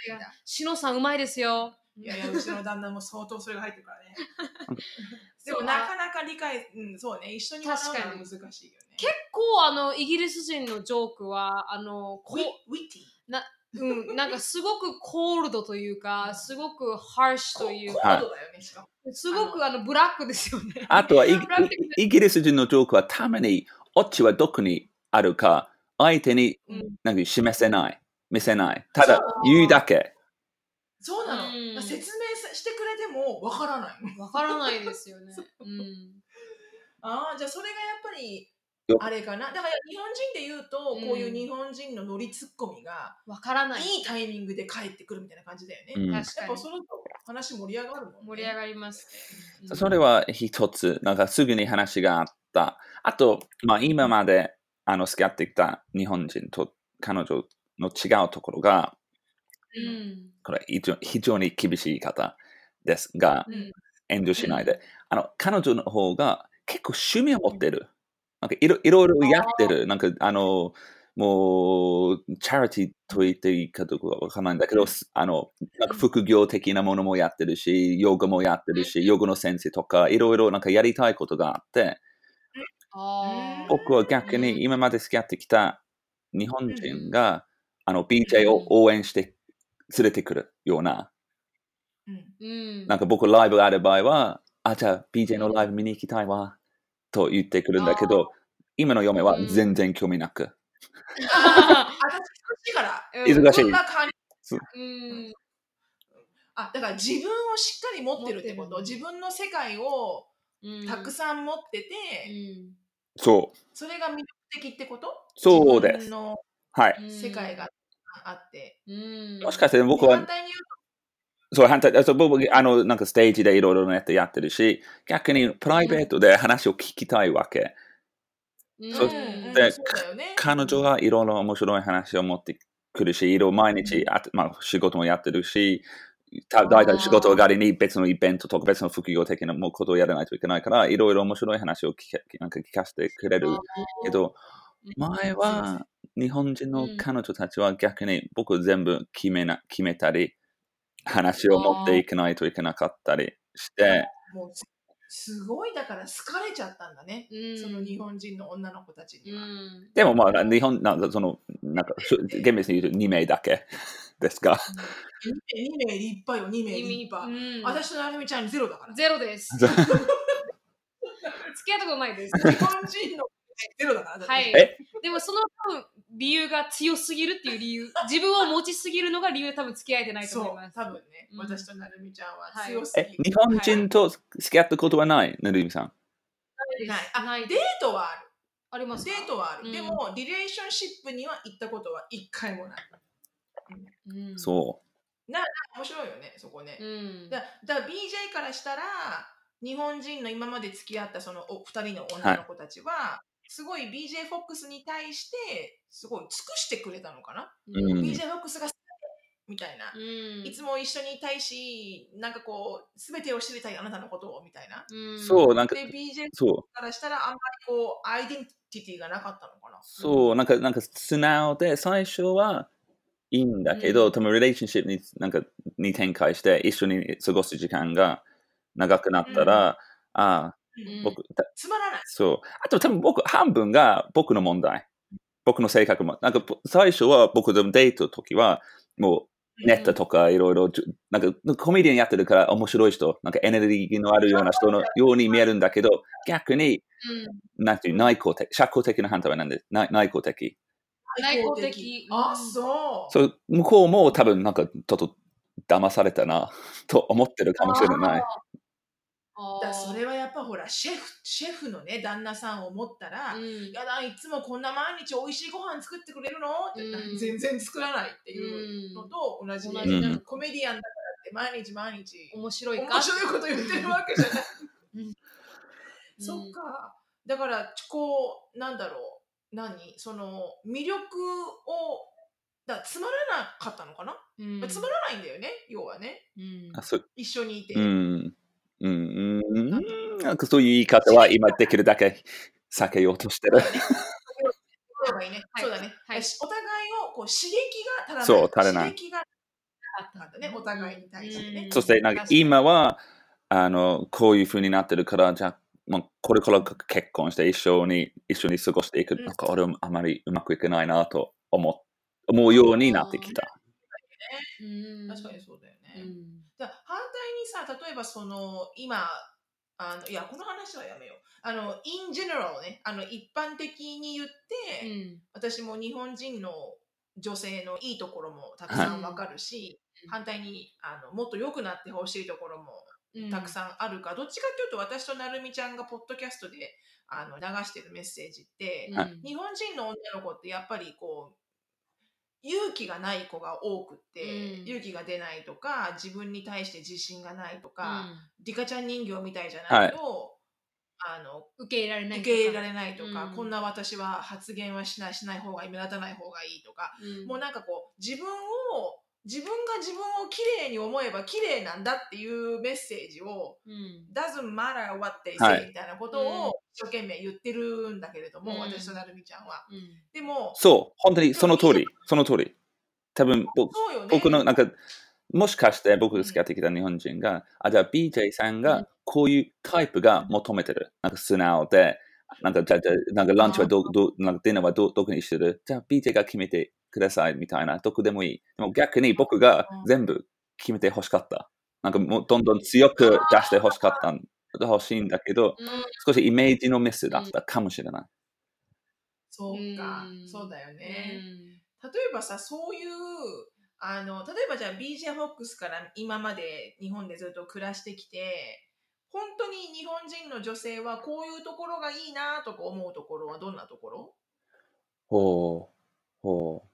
上がらないんだ。しのさんうまいですよ。いやいや、うちの旦那も相当それが入ってるからね。でもなかなか理解、うん、そうね、一緒に笑うのは難しいよね。結構あのイギリス人のジョークはあのこウィウィッティ。うん、なんかすごくコールドというか、すごくハーシュというか、コードだよね、しかも。すごくあのブラックですよね。あとはイギブラックイギリス人のジョークはたまに、オチはどこにあるか、相手にうんなんか示せない、見せない。ただ言うだけ。そうなの。してくれてもわからない。わからないですよね。うん、ああ、じゃあそれがやっぱりよ、あれかな？だから日本人で言うと、うんこういう日本人のノリツッコミが、わからない。いいタイミングで帰ってくるみたいな感じだよね。うんやっぱそのと話盛り上がるもんね。盛り上がりますね。うんそれは一つ、なんかすぐに話があった。あと、まあ、今まであの付き合ってきた日本人と彼女の違うところが、うん。これ非常非常に厳しい方ですが、うん。遠慮しないで。あの、彼女の方が結構趣味を持ってる。なんかいろいろいろやってる。なんかあの、もう、チャリティーと言っていいかどうかわからないんだけど、あの、なんか副業的なものもやってるし、ヨガもやってるし、ヨガの先生とか、いろいろなんかやりたいことがあって、僕は逆に今まで付き合ってきた日本人が、あの、BJ を応援して連れてくるような、うん。うん。なんか僕ライブがある場合は、あ、じゃあ BJ のライブ見に行きたいわ、と言ってくるんだけど、今の嫁は全然興味なく。あ私忙しいから。忙しい。そんな感じ。う。ん。あだから自分をしっかり持ってるってこと。自分の世界をうん。たくさん持ってて、うん。そう。それが魅力的ってこと？そうです。自分のはい。うん。世界があって。うん。もしかして僕はそう、反対、そう僕、あの、なんかステージでいろいろなやってやってるし、逆にプライベートで話を聞きたいわけ。うん、そね。彼女はいろいろ面白い話を持ってくるし、いろいろ毎日あ、まあ、仕事もやってるし、た大体仕事上がりに別のイベントとか別の副業的なことをやらないといけないから、いろいろ面白い話を聞けなんか聞かせてくれるけど、前は日本人の彼女たちは逆に僕全部決めな決めたり、話を持っていかないといけなかったりして、もうすすごいだから好かれちゃったんだね、うん、その日本人の女の子たちにうは。ん。でもまあ、日本、なんかその、なんか、し厳密に言うと2名だけですか？2名立派よ、2名立派。うん、私となるみちゃんゼロだから。ゼロです。付き合ったことないです。日本人のゼロだから。はいえ？でもその多分理由が強すぎるっていう理由、自分を持ちすぎるのが理由で多分付き合えてないとそう思います。、多分ね、うん私となるみちゃんは強すぎる。、日本人と付き合ったことはない、なるみさん。ないないあないデートはある。ありますか？デートはある。うんでも、リレーションシップには行ったことは一回もない。うん、そ面白いよね、そこね。うん。だだから BJ からしたら日本人の今まで付き合ったそのお二人の女の子たちは、すごい BJ フォックスに対してすごい尽くしてくれたのかな、う。うん。BJ フォックスが好きだみたいな、うん、いつも一緒にいたいしなんかこう全てを知りたいあなたのことをみたいな。うん、そう、なんか、で BJ そう。からしたらあんまりこうアイデンティティがなかったのかな？そう、なんか、なんか素直で、最初はいいんだけど、うん。多分、リレーションシップになんかに展開して、一緒に過ごす時間が長くなったら、ああ、うん僕、たつまらないそう。あと多分僕、半分が僕の問題。僕の性格も。なんか、最初は僕でもデートの時は、もう、ネットとかいろいろ、なんかコメディアンやってるから面白い人、なんかエネルギーのあるような人のように見えるんだけど、逆に、なんていう、内向的、社交的な反対はなんで、内内向的。内向的あうんそうそう、向こうも多分なんかちょっと騙されたな、と思ってるかもしれない。だそれはやっぱほらシェフシェフのね旦那さんを持ったら、うんやだいつもこんな毎日美味しいご飯作ってくれるの？って、うん。全然作らないっていうのと同じ。で、同じなのコメディアンだからって毎日毎日面白いか？面白いこと言ってるわけじゃない、うん。そっか。だからこうなんだろう。何？その魅力をだつまらなかったのかな、うん。つまらないんだよね要はね。一緒にいて、うん。うん。うん。なんかそういう言い方は今できるだけ避けようとしてる。そうだね、はいそうだね、はいお互いをこう刺激が足らないそう足らない刺激がなかったねお互いに対してね、うんそしてなんか今は、あの、こういう風になってるから、じゃあ、もうこれから結婚して一緒に、一緒に過ごしていく。うんなんか俺もあまりうまくいかないなと思う思うようになってきた。うん確かにそうだよね、うんだ反対にさ例えばその今あのいやこの話はやめよう。あの in general ね。あの一般的に言って、うん。私も日本人の女性のいいところもたくさんわかるし、うん。反対にあのもっと良くなってほしいところもうん。たくさんあるか、どっちかというと私となるみちゃんがポッドキャストであの流してるメッセージって、うん。はい日本人の女の子ってやっぱりこう勇気がない子が多くって、うん。勇気が出ないとか自分に対して自信がないとうか、ん。リカちゃん人形みたいじゃないと、あの受け入れられない受け入れられないとか、うん。こんな私は発言はしないしない方がいい目立たない方がいいとか、うん。もうなんかこう自分を自分が自分を綺麗に思えば綺麗なんだっていうメッセージをうん doesn't matter what they は say いみたいなことうんを一生懸命言ってるんだけれども、うん私となるみちゃんは。うんでも、そう、本当にその通り、その通り。多分僕ね。僕のなんか、もしかして僕が付き合ってきた日本人が、あ、じゃあ BJ さんがうんこういうタイプが求めてる。なんか素直で、なんかじゃあ、じゃあなんかランチはど、ど、なんかディナーはど、どこにしてる？じゃあ BJ が決めてくださいみたいな、どこでもいい。でも逆に僕が全部決めて欲しかった。なんかもうどんどん強く出して欲しかった、欲しいんだけど、うん少しイメージのミスだったかもしれない。そうかう。んそうだようね。ん例えばさ、そういう、あの、例えばじゃあ BJ フォックスから今まで日本でずっと暮らしてきて、本当に日本人の女性はこういうところがいいなとか思うところはどんなところ？ほう。ほ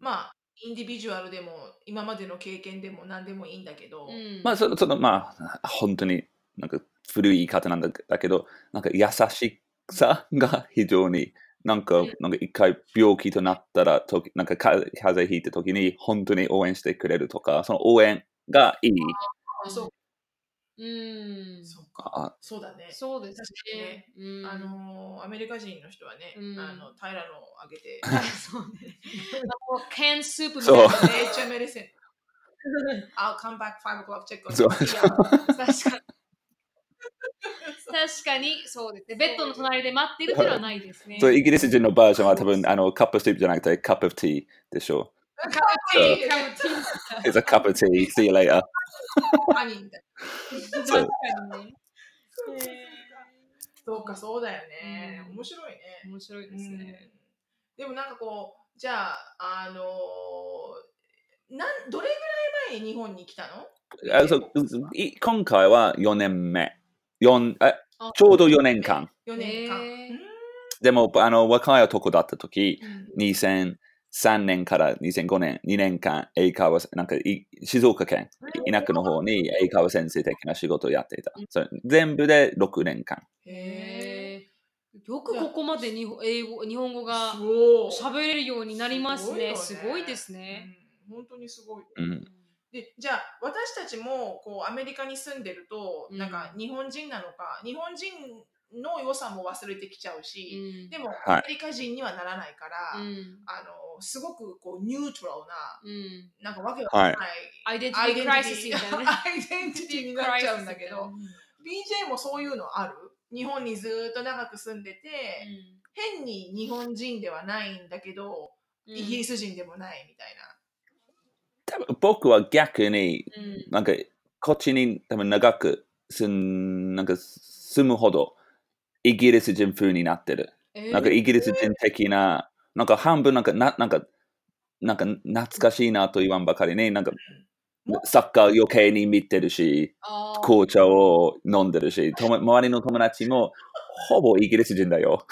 まあ、インディビジュアルでも今までの経験でも何でもいいんだけど、うんう。まあ、そその、まあ、本当になんか古い言い方なんだだけど、なんか優しさが非常に、なんか、なんか一回病気となったら、となんかか風邪ひいた時に本当に応援してくれるとか、その応援がいい。ううん。そうか。あそうだね。そうですね。うんあのーアメリカ人の人はね、うんあの平野をあげて、そうね。あの、ケンスープみたいな。めっちゃメレセン。I'll come back 5 o'clock check on そう you. いや確かに。確かに、そうですね。ベッドの隣で待ってるっていうのはないですね。そうイギリス人のバージョンは多分あのカップスープじゃなくてカップティーでしょカップティーカウンティング It's a cup of tea. See you later. そうか、そうだよね。うん面白いね。面白いでうんすね。でもなんかこう、じゃあ、あのーなんどれぐらい前に日本に来たの？あそうい今回は4年目。四えあちょうど4年間。?4 年間。でもあの若い男だった時、うん2003年から2005年、2年間、英会話、なんかい静岡県、田舎の方に英会話先生的な仕事をやっていた。それ全部で6年間。へよくここまで日本英語日本語え。が喋れるようになりますね。すすごねごいですね。うん本当にすごい。うんでじゃあ私たちもこうアメリカに住んでると、うんなんか日本人なのか日本人の良さも忘れてきちゃうし、うん。でも、はい。アメリカ人にはならないから、うん。あのすごくこうニュートラルなうん。なんかわけわかんない、アイデンテアイデンティティィティクライシスみたいなね。アイデンティティになっちゃうんだけど BJ もそういうのある？日本にずっと長く住んでて、変に日本人ではないんだけど、うん。イギリス人でもないみたいな。多分僕は逆に、うん。なんかこっちに多分長く住んなんか住むほどイギリス人風になってる。えー。なんかイギリス人的な、なんか半分なんかな、なんか、なんか懐かしいなと言わんばかりに、なんかサッカー余計に見てるし、紅茶を飲んでるし、とも周りの友達もほぼイギリス人だよ。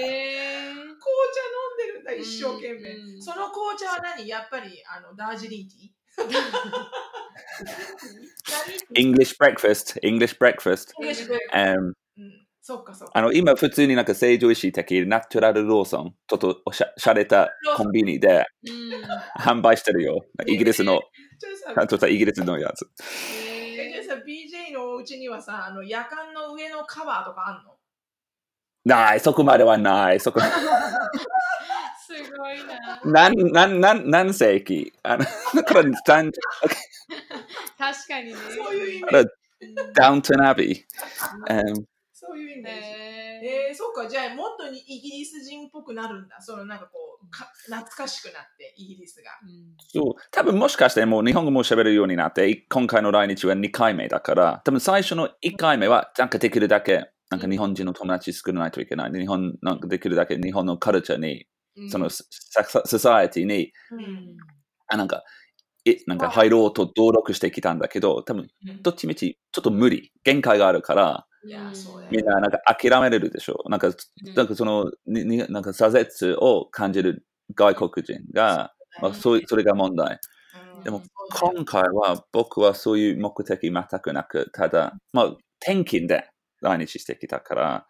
えー。紅茶飲んでるんだ、一生懸命。うんその紅茶は何？やっぱりあのダージリンティー。何 English breakfast, English breakfast. English break um, うん、そっかそっか。あの今普通になんか成城石井的ナチュラルローソン、ちょっとおしゃしゃれたコンビニでうん販売してるよ。イギリスの、ちょっとイギリスのやつ。えじゃあさ BJ のお家にはさ、あの夜間の上のカバーとかあんの？ない、そこまではない。そこ すごいな。何何何何世紀？あの だから単確かにね。そういうイメあらージ。ダウントンアビー。Um, そういうイメージ。ええー、そっか、じゃあもっとにイギリス人っぽくなるんだ。そのなんかこうか、懐かしくなって、イギリスが。そう多分もしかしてもう日本語も喋れるようになって、今回の来日は2回目だから、多分最初の1回目はなんかできるだけ、なんか日本人の友達作らないといけない。で日本なんかできるだけ日本のカルチャーに、そのソサエティに、うんあなんか、えなんか入ろうと登録してきたんだけど、多分どっちみちちょっと無理、限界があるから、みんななんか諦めれるでしょ。なんか、なんかその、にになんか挫折を感じる外国人が、まあ、そうそれが問題。うんでも今回は僕はそういう目的全くなく、ただ、まあ、転勤で来日してきたから。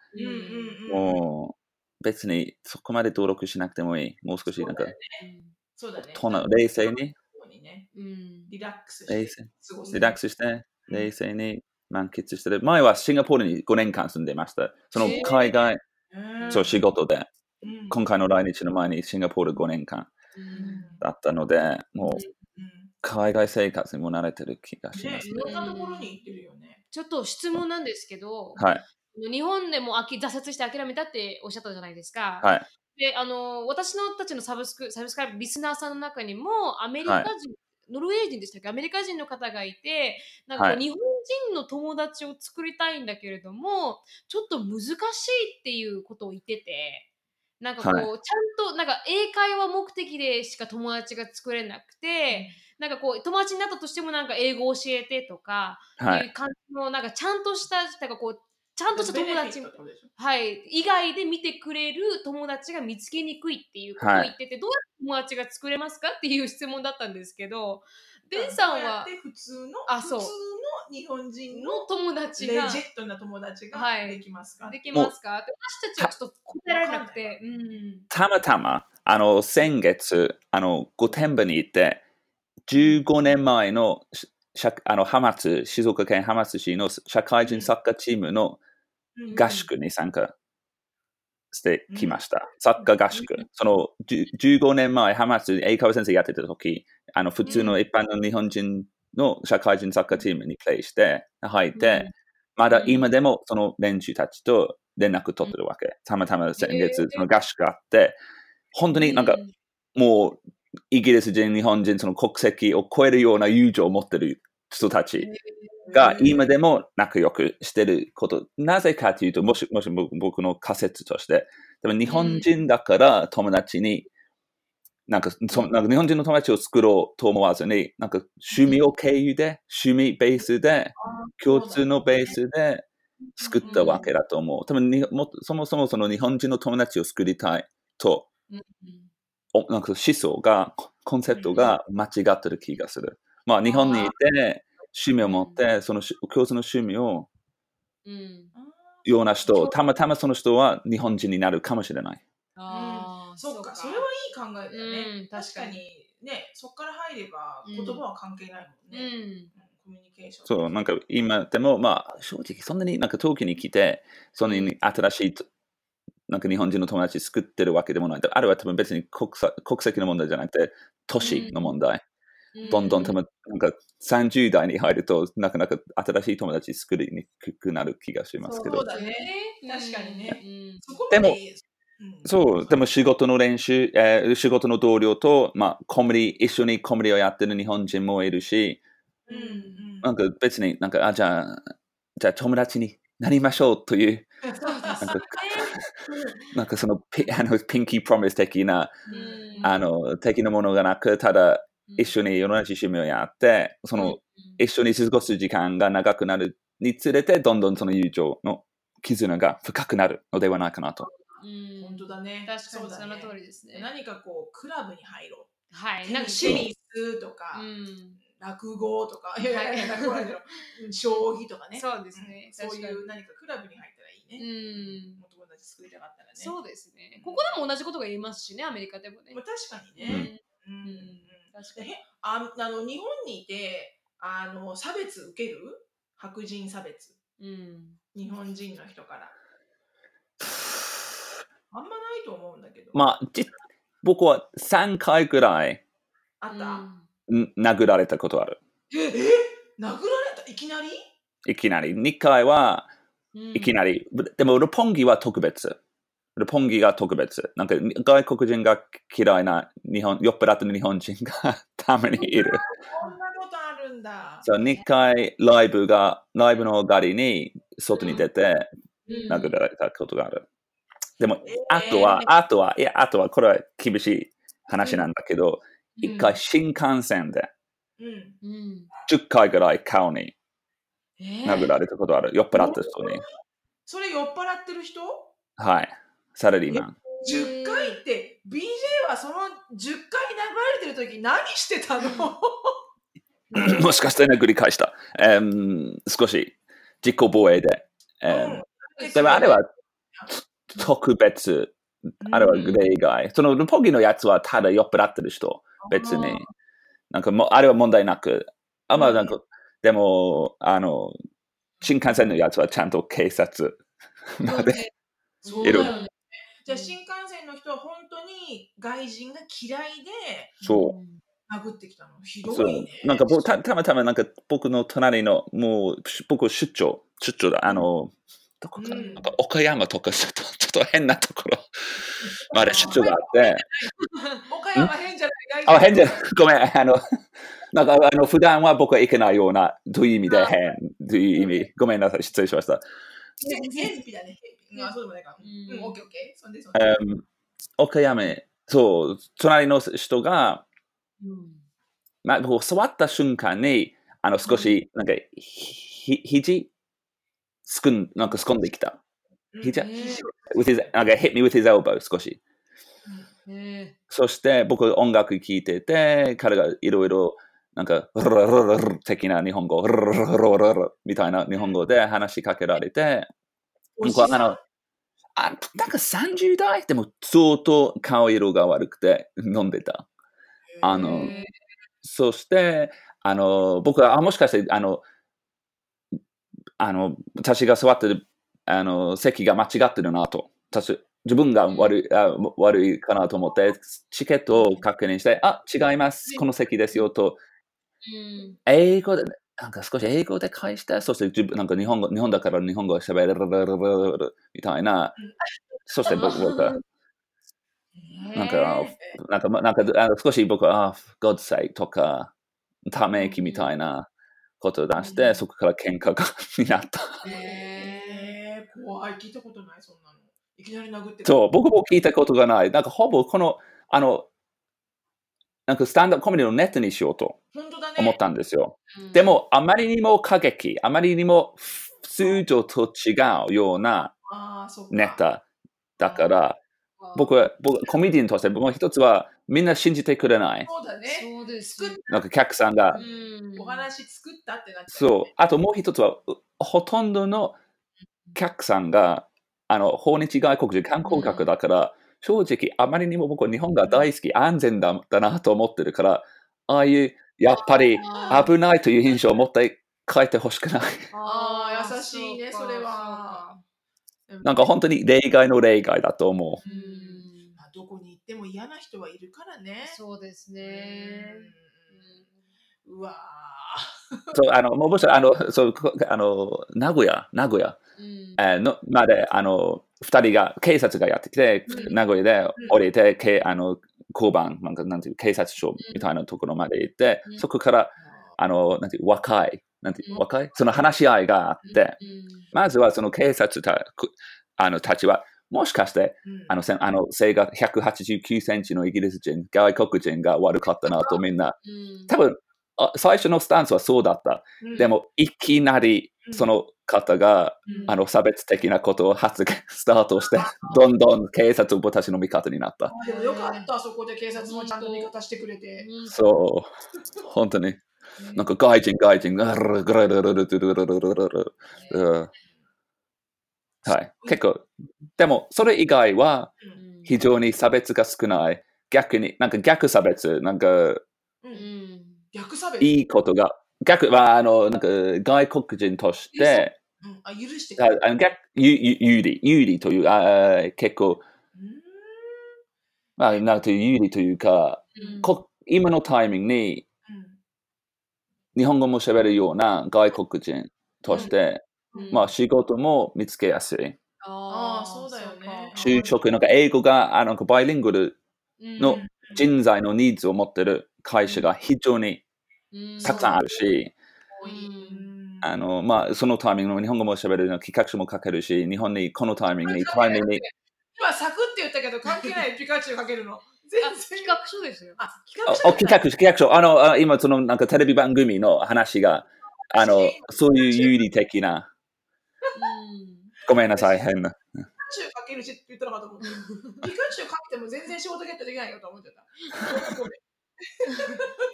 もう別にそこまで登録しなくてもいい。もう少しなんか、そうだね。とな冷静に、にね、うんリラックスして。リラックスして、冷静に満喫してる。前はシンガポールに5年間住んでました。その海外、うんそう仕事で、うん今回の来日の前にシンガポール5年間だったので、もううん海外生活にも慣れてる気がします。ねいろんなところに行ってるよね。ちょっと質問なんですけど、はい。日本でもあき挫折して諦めたっておっしゃったじゃないですか。はい。で、あの、私のたちのサブスク、サブスクライブ、リスナーさんの中にも、アメリカ人、ノルウェー人でしたっけ？アメリカ人の方がいて、なんか日本人の友達を作りたいんだけれども、ちょっと難しいっていうことを言ってて、なんかこう、はい。ちゃんと、なんか英会話目的でしか友達が作れなくて、なんかこう、友達になったとしてもなんか英語教えてとか、はい。い。う感じの、なんかちゃんとした、なんかこう、ちゃんとした友達。はい、以外で見てくれる友達が見つけにくいっていうことを言ってて、どうやって友達が作れますかっていう質問だったんですけど、デンさんは普通の日本人のの友達レがジェットな友達がはい。できますか、できますか？私たちはちょっと答えられなくて、うん。たまたま、あの、先月、あの、御殿場に行って、15年前の、あの、浜松、静岡県浜松市の社会人サッカーチームのうん合宿に参加してきました。うサッカー合宿。その、じゅ15年前、浜松英会話先生やってた時、あの、普通の一般の日本人の社会人サッカーチームにプレイして、入って、まだ今でもその連中たちと連絡取ってるわけ。たまたま先月、その合宿があって、本当になんかうもう、イギリス人、日本人、その国籍を超えるような友情を持ってる人たちが今でも仲良くしてること。なぜかというと、もし、もし僕僕の仮説として、でも日本人だから友達に、なんかそなんか日本人の友達を作ろうと思わずに、なんか趣味を経由で、趣味ベースで、共通のベースで作ったわけだと思う。多分にもそもそもその日本人の友達を作りたいと、うんおなんか思想が、コンセプトが間違ってる気がする。まあ日本にいて、趣味を持って、そのし共通の趣味を、うん。ような人、たまたまその人は日本人になるかもしれない。ああ、そっか。それはいい考えだよね、うん確かに。ねそっから入ればうん。言葉は関係ないもんうね、うん。ん。コミュニケーション。そう、なんか今でも、まあ正直そんなになんか東京に来て、そんなに新しいと、なんか日本人の友達作ってるわけでもない。あれは多分別に国さ国籍の問題じゃなくて、都市の問題。どんどん多分、なんか30代に入ると、なかなか新しい友達作りにくくなる気がしますけど。そう。だね。確かにね。でもうん。そう、でも仕事の練習、えー仕事の同僚と、まあ、コメディ、一緒にコメディをやってる日本人もいるし、うんうん。なんか別になんか、あ、じゃあ、じゃあ友達になりましょうという、なんか、なんかそのピあのピンキープロミス的な、うん。あの、的なものがなく、ただ一緒に同じ趣味をやって、その、一緒に過ごす時間が長くなるにつれて、どんどんその友情の絆が深くなるのではないかなと。うん。本当だね。確かにその通りですね。何かこうクラブに入ろう。はい。なんかテニスとか、うん。落語とか、いやい。や 落語はないけどうん将棋とかね。そうですね。ん。そういう何かクラブに入ったらいいね、うん。お友達作りたかったらね。そうですね。ここでも同じことが言えますしね、アメリカでもね。まあ、。確かにうんね、うん。うん。うん確かに。えああの日本にいてあの差別受ける？白人差別うん。日本人の人からあんまないと思うんだけど、まあ、じ僕は3回ぐらいあった、ん殴られたことある。ええ？殴られた？いきなり？いきなり。2回は、うんいきなり。でも、六本木は特別。六本木が特別。なんか、外国人が嫌いな日本、酔っ払ってる日本人が たまにいる。こんなことあるんだそう、2回ライブが、ライブの帰りに外に出てうん殴られたことがある。でもえー、あとは、あとは、いや、あとは、これは厳しい話なんだけど、うん一回新幹線でうんうん。10回ぐらい顔にえー殴られたことある。酔っ払った人に。それ酔っ払ってる人？はい。サラリーマン。10回って BJ はその10回殴られてる時何してたの？もしかして殴り返した。えー少し自己防衛で。えーうんでもあれは特別。あれは例外。そのルポギのやつはただ酔っ払ってる人。別に。なんかもう、あれは問題なく。あ、まあなんか、でも、あの、新幹線のやつはちゃんと警察まで。いるじゃあ新幹線の人は本当に外人が嫌いでそう。殴ってきたの？ひどいね。なんか僕たたまたまなんか僕の隣のもうし僕出張出張だあのどこかな、うんなんか岡山とかちょっと、ちょっと変なところまで出張があって、岡山変じゃないあ、変じゃない。ごめん。あの、なんか、あの、普段は僕は行けないような、という意味で変、という意味？ごめんなさい。失礼しました。変日だね。変日あ、そうでもないか。ううんん、オッケーオッケー。そんでそんで。うん岡山、そう、隣の人が、うんまあ、こう座った瞬間に、あの、少し、なんか、ひ、肘、すくん、なんかすくんできた。うんひじゃへ with his, なんか hit me with his elbow 少し。えそして僕音楽聴いてて、彼がいろいろなんか、ルルルルル的な日本語、ルルルルルルルみたいな日本語で話しかけられて、僕はあの、あなんか30代でも相当顔色が悪くて飲んでた。あのへそして、あの、僕は、あ、もしかして、あの、あの、私が座ってる、あの、席が間違ってるなと。私自分が悪いあ悪いかなと思って、チケットを確認して、あ、違います。この席ですよと、うん英語で、なんか少し英語で返して、そして自分、なんか日本語、日本だから日本語を喋るみたいな。そして僕は、なんか、なんか、まなんかあの少し僕は、あ、God's sake とか、ため息みたいなことを出して、うんそこから喧嘩がになった。えー、怖い。聞いたことない、そんなの。いきなり殴ってそう、僕も聞いたことがない。なんかほぼこの、あの、なんかスタンダードコメディのネットにしようと本当だね。思ったんですよ。うんでも、あまりにも過激、あまりにも通常と違うようなネタだから、僕は、僕コメディアンとして、僕も一つはみんな信じてくれない。そうだね。そうです作っなんか客さんがう。んお話作ったってなっちゃうそう。あともう一つは、うほとんどの客さんが、あの、訪日外国人観光客だから、正直、あまりにも僕は日本が大好き、安全だだなと思ってるから、ああいう、やっぱりあ危ないという印象を持って帰ってほしくない。あー優しいねそれは。なんか本当に例外の例外だと思そうかうん。まあ、どこに行っても嫌な人はいるからね。そうですね。うん。うわう。そう、あの、もうもちろんあの、そう、こあの、名古屋、名古屋、うん。えーのまで、あの、二人が、警察がやってきて、うん。名古屋で降りて、けあの、交番、なんか、なんていう、警察署みたいなところまで行って、うん。そこから、ーあの、なんていう、若い、なんていうう、ん。若いその話し合いがあって、うん。まずはその警察たくあのたちは、もしかして、うん。あの、あの背が189センチのイギリス人、外国人が悪かったなとみんな、うん。多分あ最初のスタンスはそうだった。うん。でも、いきなりうん。その方が、うんあの差別的なことを発言、スタートして、どんどん警察を私の味方になった。でもよかった、そこで警察もちゃんと味方してくれて。うんそう、本当に。なんか外人、外人、グルルルルルルルルルルルルルルうんはい。結構、でも、それ以外はうん非常に差別が少ない。逆に、なんか逆差別、なんかううんん逆差別。いいことが、逆は、あの、なんか外国人として、うん。あ許してくれる。ああの逆有有有利、有利という、あー結構、うん。まあ、なんていう有利というか、うん。こ今のタイミングにうん。日本語も喋るような外国人として、うん。まあ仕事も見つけやすい。あーそうだよね。就職、なんか英語が、あのバイリングルのうん。人材のニーズを持ってる会社が非常にうん。たくさんあるし、多い。うんあの、まあ、そのタイミングの日本語も喋れるの企画書も書けるし、日本にこのタイミングに、タイミングに、今サクって言ったけど 関係ないピカチュウかけるの？全あ然企画書ですよ。あ、企あ画書お企画書、企画書、あの、あ今そのなんかテレビ番組の話が、あの、そういう有利的な、うんごめんなさい、変な。ピカチュウかけるしって言ったのかと思って。ピカチュウかけても全然仕事ゲットできないよと思ってた。ごめんい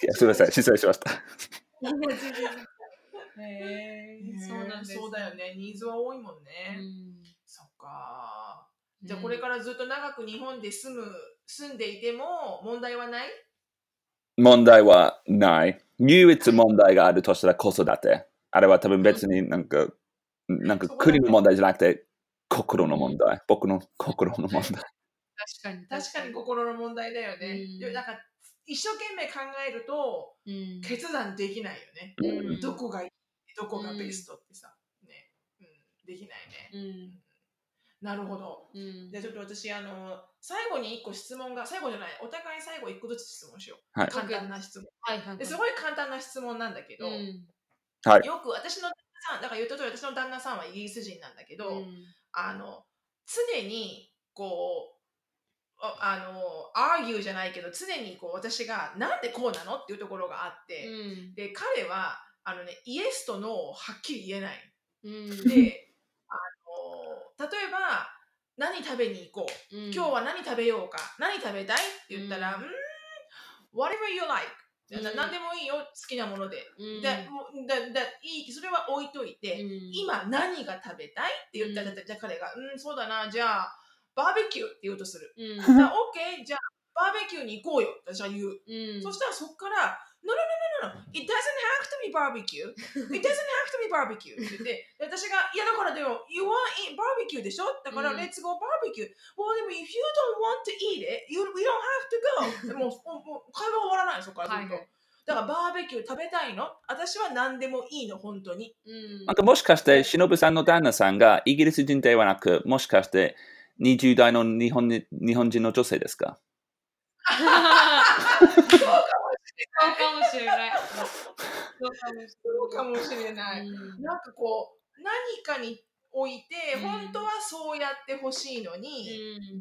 やすみません、失礼しました。へーそうなんです。そうだよね。ニーズは多いもんうね。んそっか。じゃあこれからずっと長く日本で住む、住んでいても問題はない？問題はない。唯一問題があるとしたら子育て。あれは多分別になんか、なんか国の問題じゃなくて、心の問題。僕の心の問題。確かに確かに心の問題だよね。うんでもなんか一生懸命考えるとうん決断できないよね。うんどこがいい？どこがベストってさ。ね。できないね。うん。なるほど。うんじゃあちょっと私、あの、最後に一個質問が、最後じゃない、お互い最後一個ずつ質問しよう。はい簡単な質問。はいはいはい。ですごい簡単な質問なんだけど、うんよく私の旦那さん、だから言った通り私の旦那さんはイギリス人なんだけど、うんあの、常に、こう、ああの、アーギューじゃないけど、常にこう私が、なんでこうなの？っていうところがあって、うんで、彼は、あのね、イエスとノーをはっきり言えない。うん。で、あの、例えば、何食べに行こう。うん。今日は何食べようか。何食べたいって言ったら、ううんん、whatever you like、うん。な何でもいいよ、好きなもので。うん。だだだいい。それは置いといて、うん。今何が食べたいって言ったら、うん。じゃあ彼が、うん、そうだな、じゃあ、バーベキューって言おうとする。うん。じゃあ、OK、じゃあ、バーベキューに行こうよ。って私は言う。うん。そしたらそこから、No, no, no, no, no, it doesn't have to be barbecue. It doesn't have to be barbecue. って言って、で私が、いやだからでも、You want eat barbecue でしょだから、うん Let's go barbecue. Well, でも、if you don't want to eat it, you, we don't have to go. でもう、もう会話終わらないそこからずっと。だから、バーベキュー食べたいの私は何でもいいの、本当に。うんなんかもしかして、しのぶさんの旦那さんがイギリス人ではなく、もしかして20代の日本に日本人の女性ですかそう。そうかもしれない。そうかもしれない。うんなんかこう、何かにおいて、うん本当はそうやってほしいのに、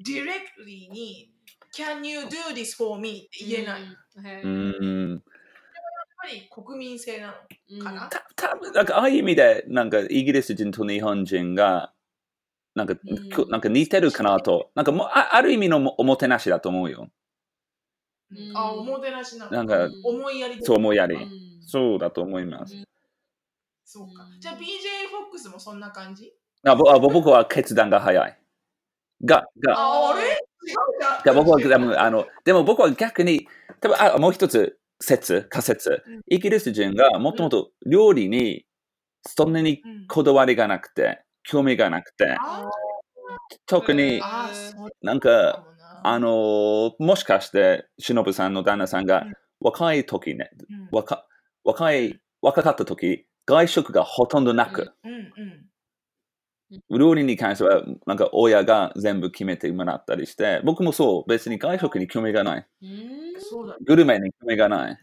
directly に Can you do this for me? って言えない。やっうんへうーん。ぱり国民性なのかな？た多分なんかああいう意味で、なんかイギリス人と日本人が、なんか、うんなんか似てるかなと、なんかもうあある意味のもおもてなしだと思うよ。うん。あ、おもてなしなんか、思いやりでそう思いやり。うん。そうだと思います。そうか。うん。じゃあ BJ フォックスもそんな感じ？あぼあぼ僕は決断が早い。が、が、ああれ？違ういや僕はでもあのでも僕は逆に、多分あもう一つ説、仮説。うん。イギリス人がもともと料理にそんなにうん。こだわりがなくて、興味がなくて、あ特になんか。あの、もしかして、しのぶさんの旦那さんがうん若い時ね、うん若若い、若かった時、外食がほとんどなく。料理に関しては、なんか親が全部決めてもらったりして、僕もそう、別に外食に興味がない。グルメに興味がない。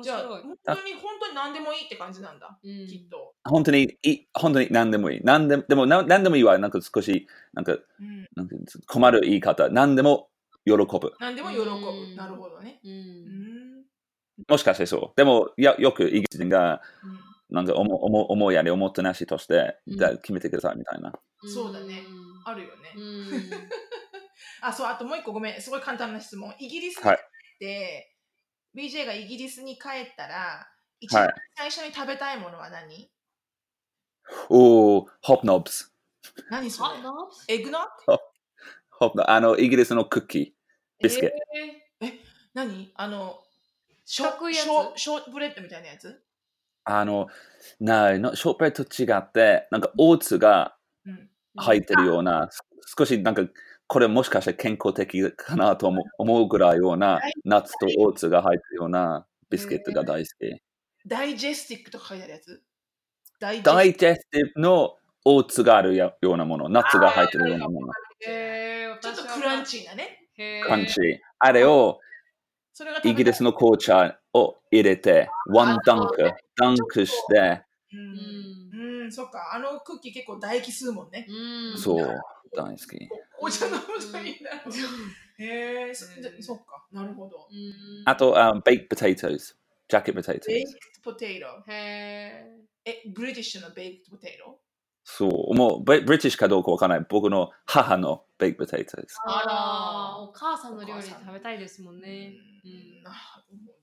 面じゃあ、白い。本当に本当に何でもいいって感じなんだ。うんきっと。本当に、い本当に何でもいい。何ででもな何でもいいは、なんか少し、なんか、うん。なんか困る言い方。何でも喜ぶ。何でも喜ぶうん。なるほどね。う。うんん。もしかしてそう。でも、やよくイギリス人が、うんなんか思思思いやり、おもてなしとして、うんじゃあ決めてくださいみたいな。そうだねあるよね。うん。あ、そう、あともう一個ごめん。すごい簡単な質問。イギリスに帰はいって、BJ がイギリスに帰ったら、一番はい。最初に食べたいものは何？おー、ホップノブス。何それ？エッグノッホップノあの、イギリスのクッキー。ビスケ。ット。何？あの、ショ四角いやつ？ショショートブレッドみたいなやつ？あの、ない、の？ショートブレッドと違って、なんかオーツがうん。入ってるような、少しなんか、これもしかして健康的かなと思うぐらいような、ナッツとオーツが入ってるようなビスケットが大好き。ダイジェスティックとか書いてあるやつ？ダイジェダイジェスティブのオーツがあるようなもの、ナッツが入ってるようなもの、ちょっとクランチーなね。クランチー。あれをイギリスの紅茶を入れて、ワンダンク、ダンクして、そっか。あのクッキー結構唾液吸うもんね。うん。そう、大好き。お茶飲むといいな。へえ、そじゃそっか。なるほど。うん。あと、あ baked potatoes、ジャケット potatoes. ベイ。クトポテト。へえ、ブリティッシュのベイクトポテトそう、もう、ブリブリティッシュかどうかわからない。僕の母の baked potatoes。あら、お母さんの料理食べたいですもんね。ううん。んなるほど。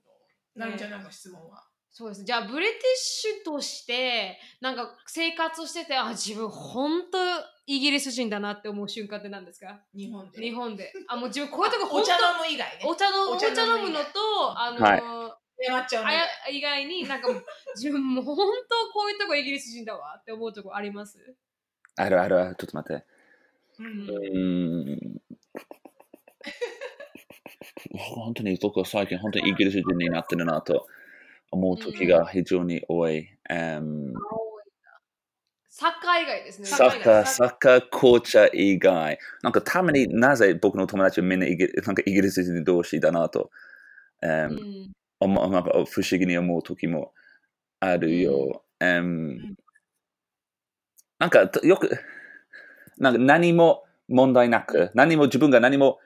なるみちゃんなんか質問はそうです。じゃあ、ブリティッシュとして、なんか生活してて、あ、自分、本当イギリス人だなって思う瞬間って何ですか？日本で。日本で。あ、もう自分、こういうとこ、本お茶当飲む以外ね。お茶のお茶飲むのと、あの、はいっちゃうのあや以外になんか自分もう本当こういうとこイギリス人だわって思うとこあります？あるあるある、ちょっと待って。うんうーん。本当に僕は最近本当にイギリス人になってるなと思う時が非常に多い。Um, サッカー以外ですね。サッカー、サッカー、紅茶以外。なんかたまになぜ僕の友達はみんなイギリなんかイギリス人同士だなと、えーうん。なんか不思議に思う時もあるよ。うん。なんかとよく、なんか何も問題なく、何も自分が何も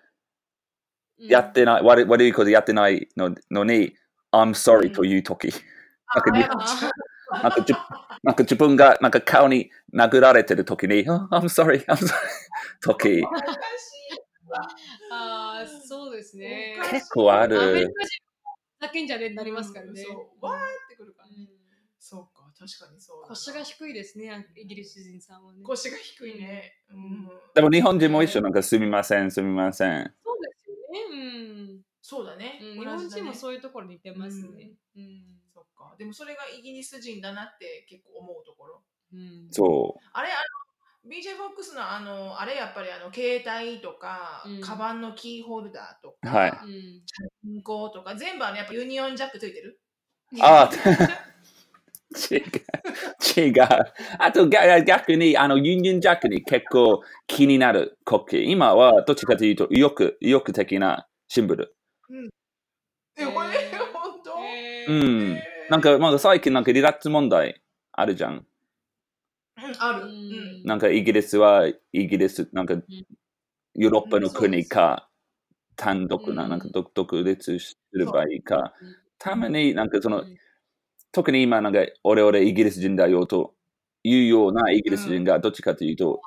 やってない、悪い悪いことやってないののに、I'm sorry という時。なんかにあなんかじなんか自分がなんか顔に殴られてる時に、oh, I'm sorry, I'm sorry 時。あー、そうですね。結構ある。人だけんじゃねになりますからね。そうわーってくるから。うんそうか、確かにそう。腰が低いですね、イギリス人さんはね。腰が低いね。うん。でも日本人も一緒、なんかすみません、すみません。そうですよね。そうだね。うん。うん、日本人もそういうところに似てますね。うん。そっか。でもそれがイギリス人だなって結構思うところ。そうんあれ、あの、BJ フォックスのあの、あれやっぱりあの、携帯とか、うんカバンのキーホルダーとか、はいうん銀行とか、全部あの、やっぱユニオンジャックついてる？う。あ違う。違う。あと逆逆に、あの、ユニオンジャックに結構気になる国旗。今はどっちかというと、意欲、意欲的なシンボル。え、これ、へー本当？へーうん。なんか、まだ最近なんか離脱問題あるじゃん。うんある。ううんん。なんかイギリスはイギリス、なんかヨーロッパの国か、単独な、うんなんか独独立すればいいかうん。たまになんかそのうん、特に今なんか俺俺イギリス人だよというようなイギリス人がどっちかというと、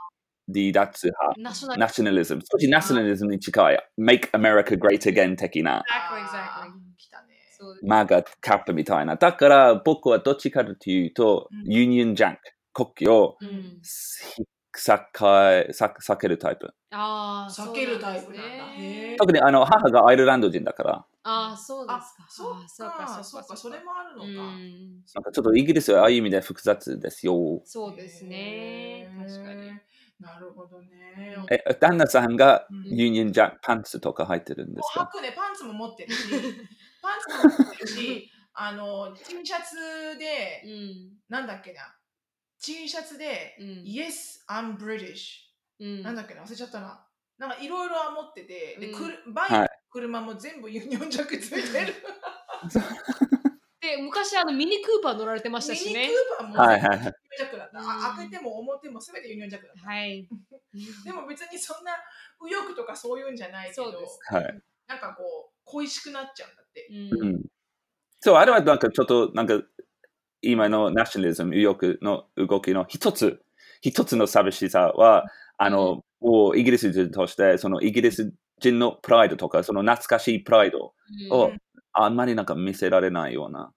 離脱派、ナショ、ナショナリズム、少しナショナリズムに近い、Make America Great Again 的な、 MAGA cap みたいな。だから僕はどっちかというと、うんユニオンジャック、国旗をうん避け避避けるタイプ。ああ、避けるタイプな。特にあの母がアイルランド人だから、ああ、そうですか。、そっあーか、そっか、それもあるのか。うんなんかちょっとイギリスはああいう意味で複雑ですよ。そうですね。確かに。。なるほどね。え、旦那さんがうんユニオンジャックパンツとか履いてるんですか？もう履くね、パンツも持ってるし、パンツも持ってるし、あの、T シャツで、うん。なんだっけな、T シャツで、うん Yes, I'm British。うんなんだっけな、忘れちゃったな。なんかいろいろは持ってて、で、うん車バイク、はい車も全部ユニオンジャックついてる。で、昔、あの、ミニクーパー乗られてましたしねミニク。ーパーもはいはいユニオンジャックだった。開けても表も全てユニオンジャックだった。はい。でも別にそんな右翼とかそういうんじゃないけどそうです、はい。なんかこう、恋しくなっちゃうんだって。うんうん。そう、あれはなんかちょっとなんか今のナショナリズム、右翼の動きの一つ、一つの寂しさは、あの、もうイギリス人として、そのイギリス人のプライドとか、その懐かしいプライドをうんあんまりなんか見せられないような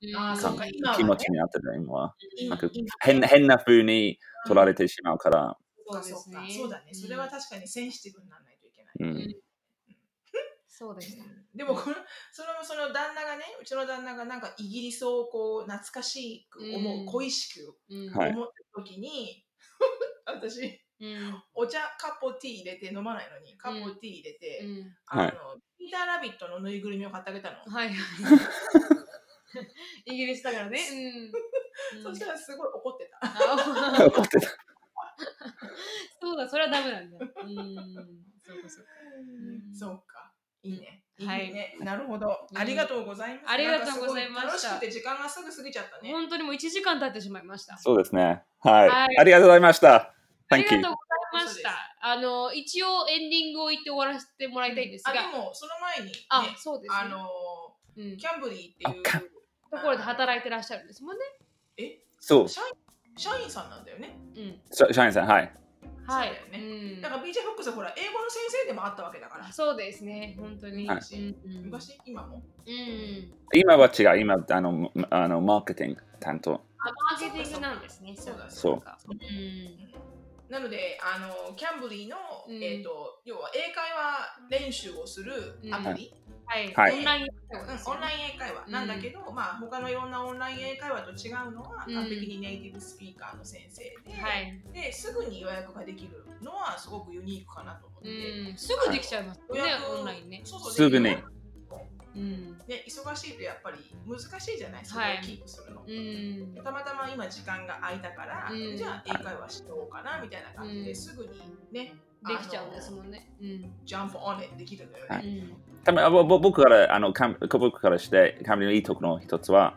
気持ちになってる、今は。今なんか今変変な風に取られてしまうから。そうかそうかそうだね。それは確かにセンシティブにならないといけない。うん。そうでした。でもこのそのその旦那がねうちの旦那がなんかイギリスをこう懐かしく思う、うん恋しく思った時に、私うんお茶カップティー入れて飲まないのにカップティー入れて、うんあのはいピーターラビットのぬいぐるみを買ってあげたの、はいはい。イギリスだからね。うん。そしたらすごい怒ってた、あ怒ってた。そうだ、それはダメなんだ。うん。そうかそうか。んそうかいいねいいはいね、なるほど、うんありがとうございますありがとうございました楽しくて時間がすぐ過ぎちゃったね本当にもう1時間経ってしまいました。そうですね。はい。はいありがとうございました。ありが.とうございました。あの、一応エンディングを言って終わらせてもらいたいんですが、あでもその前に、ね、あ、そうですね。あのうん、キャンブリーっていうところで働いてらっしゃるんですもんね。え？そう、社員社員さんなんだよね。うん。シャシャインさん、はい。はい。そうだよねうんだから BJ フォックスはほら英語の先生でもあったわけだから。そうですね、本当に。はいうんうん昔、今も？うん。今は違う。今、あの、あのマーケティング担当。あ、マーケティングなんですね。そうだそうか。うん。なので、あのキャンブリーの、うんえっ、と、要は英会話練習をするアプリ、はい。はいオンラインうんオンライン英会話なんだけど、まあ他のいろんなオンライン英会話と違うのは、うん完璧にネイティブスピーカーの先生で、はい。ですぐに予約ができるのはすごくユニークかなと思って。うん。すぐできちゃいますね予約、オンラインね。そうそうすぐにで予約うん。ね、忙しいとやっぱり難しいじゃない？それはいをキープするの。うん。たまたま今時間が空いたから、うんじゃあ英会話しようかなみたいな感じで、うんすぐにね、できちゃうんですもんね。うん。ジャンプオンできるんだよはね。多分あぼぼ僕からあのカン僕からしてカンブリのいいところの一つは、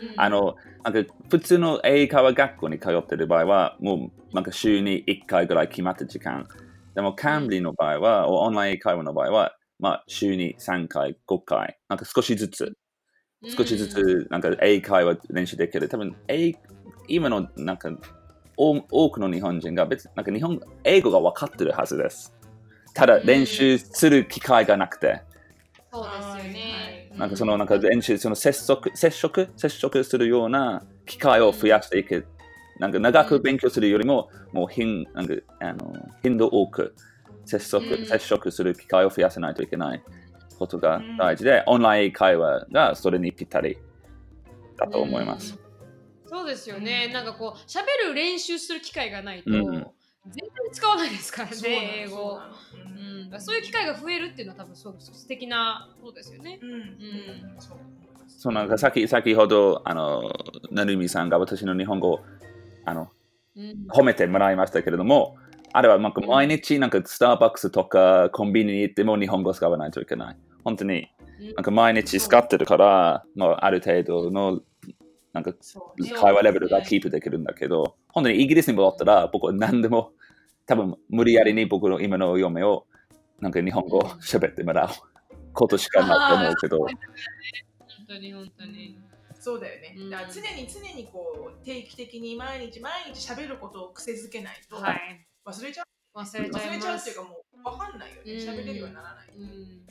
うんあのなんか普通の英会話学校に通ってる場合はもうなんか週に1回ぐらい決まった時間でもカンブリの場合は、オンライン英会話の場合は、まあ、週に3回5回なんか少しずつ。少しずつなんか英会話練習できる。多分英今のなんか多多くの日本人が別になんか日本英語が分かってるはずです。ただ練習する機会がなくて、そうですよね。なんかそのなんか練習、その接触、接触、接触するような機会を増やしていく。なんか長く勉強するよりも、もう頻なんかあの頻度多く接触、うん接触する機会を増やさないといけないことが大事で、オンライン英会話がそれにぴったりだと思います。うん。そうですよね。なんかこう、喋る練習する機会がないと、うん全然使わないですからね、英語。そうん、そういう機会が増えるっていうのは多分そう素敵なことですよね。うんうんんそうなんか先先ほど、あの、なるみさんが私の日本語をあのうん。褒めてもらいましたけれども、あれはなんか毎日なんかスターバックスとかコンビニに行っても日本語を使わないといけない。本当になんか毎日使ってるから、まあ、ある程度のなんか会話レベルがキープできるんだけど、本当にイギリスに戻ったら僕は何でも多分無理やりに僕の今の嫁をなんか日本語を喋ってもらう ことしかないと思うけど、本当に本当に。そうだよねうん。だから常に常にこう定期的に毎日毎日喋ることを癖づけないとはい。忘れちゃう。忘れちゃい忘れちゃう。っていうかもう分かんないよね。うん喋れるようにならない。うん。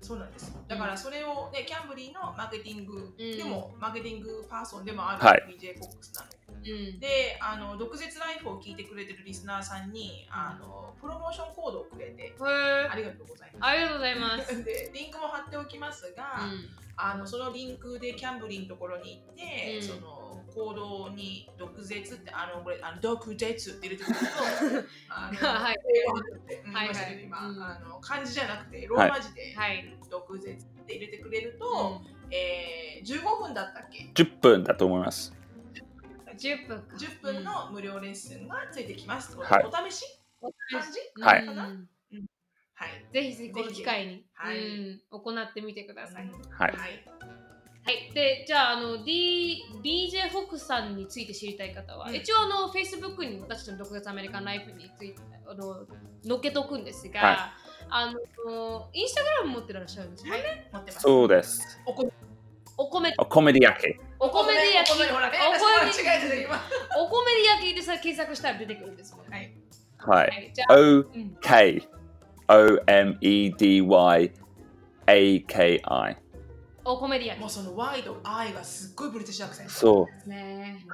そうなんです。だからそれをね、キャンブリーのマーケティングうんでも、マーケティングパーソンでもあるはい BJ フォックスなの。うん。で、あの、毒舌ライフを聞いてくれてるリスナーさんに、あの、プロモーションコードをくれて、ありがとうございます。ありがとうございます。で、リンクも貼っておきますが、あのそのリンクでキャンブリーのところに行って、うんその行動に毒舌ってあのこれあの毒舌って入れてくると はい。はいはい。今うんあの漢字じゃなくてローマ字ではい。毒舌って入れてくれると、えー、15分だったっけ？10分だと思います。10分か。10分の無料レッスンがついてきます、はい。お試し？うん感じはい。うん。はい、ぜひぜひこの機会に、はい。うん、行ってみてください。はい。はい。はい、でじゃああの、D、BJ フォックスさんについて知りたい方は、うん。一応あの Facebook に私たちの独舌アメリカンライフについてあの載っけとくんですが、はい。あのインスタグラム持ってらっしゃるんですよね？はい。持ってます。そうです。お米お米。おコメディ焼き。お米で焼き。お米で。焼きでさ検索したら出てくるんですよね。はい。はい。い、じゃあ、O お米で焼きもうその Y と I がすっごいブリティッシュアクセントそう。ね。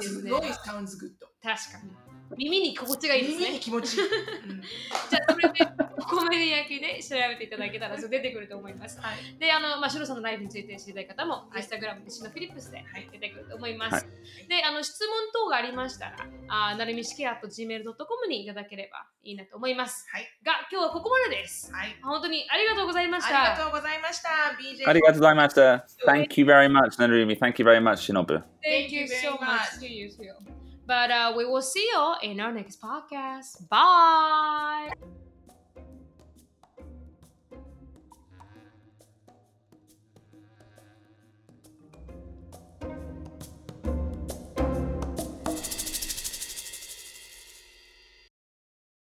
すごいサウンズグッド。確かに。耳に心地がいいですね耳に。気持ちいい。うんじゃあ、それで、お米で焼きで調べていただけたら、そう出てくると思います。はい。で、あの、まあ、シロさんのライフについて知りたい方も、はいインスタグラムでシノフィリップスではい出てくると思います。はいで、あの、質問等がありましたら、あなるみしきやと gmail.com にいただければいいなと思います。はい。が、今日はここまでです。はい。本当にありがとうございましあた。りがとうございました。BJ。ありがとうございました。Thank you very much, Narumi. Thank you very much, Shinobu. Thank you Thank you very so much. But uh, we will see you in our next podcast. Bye.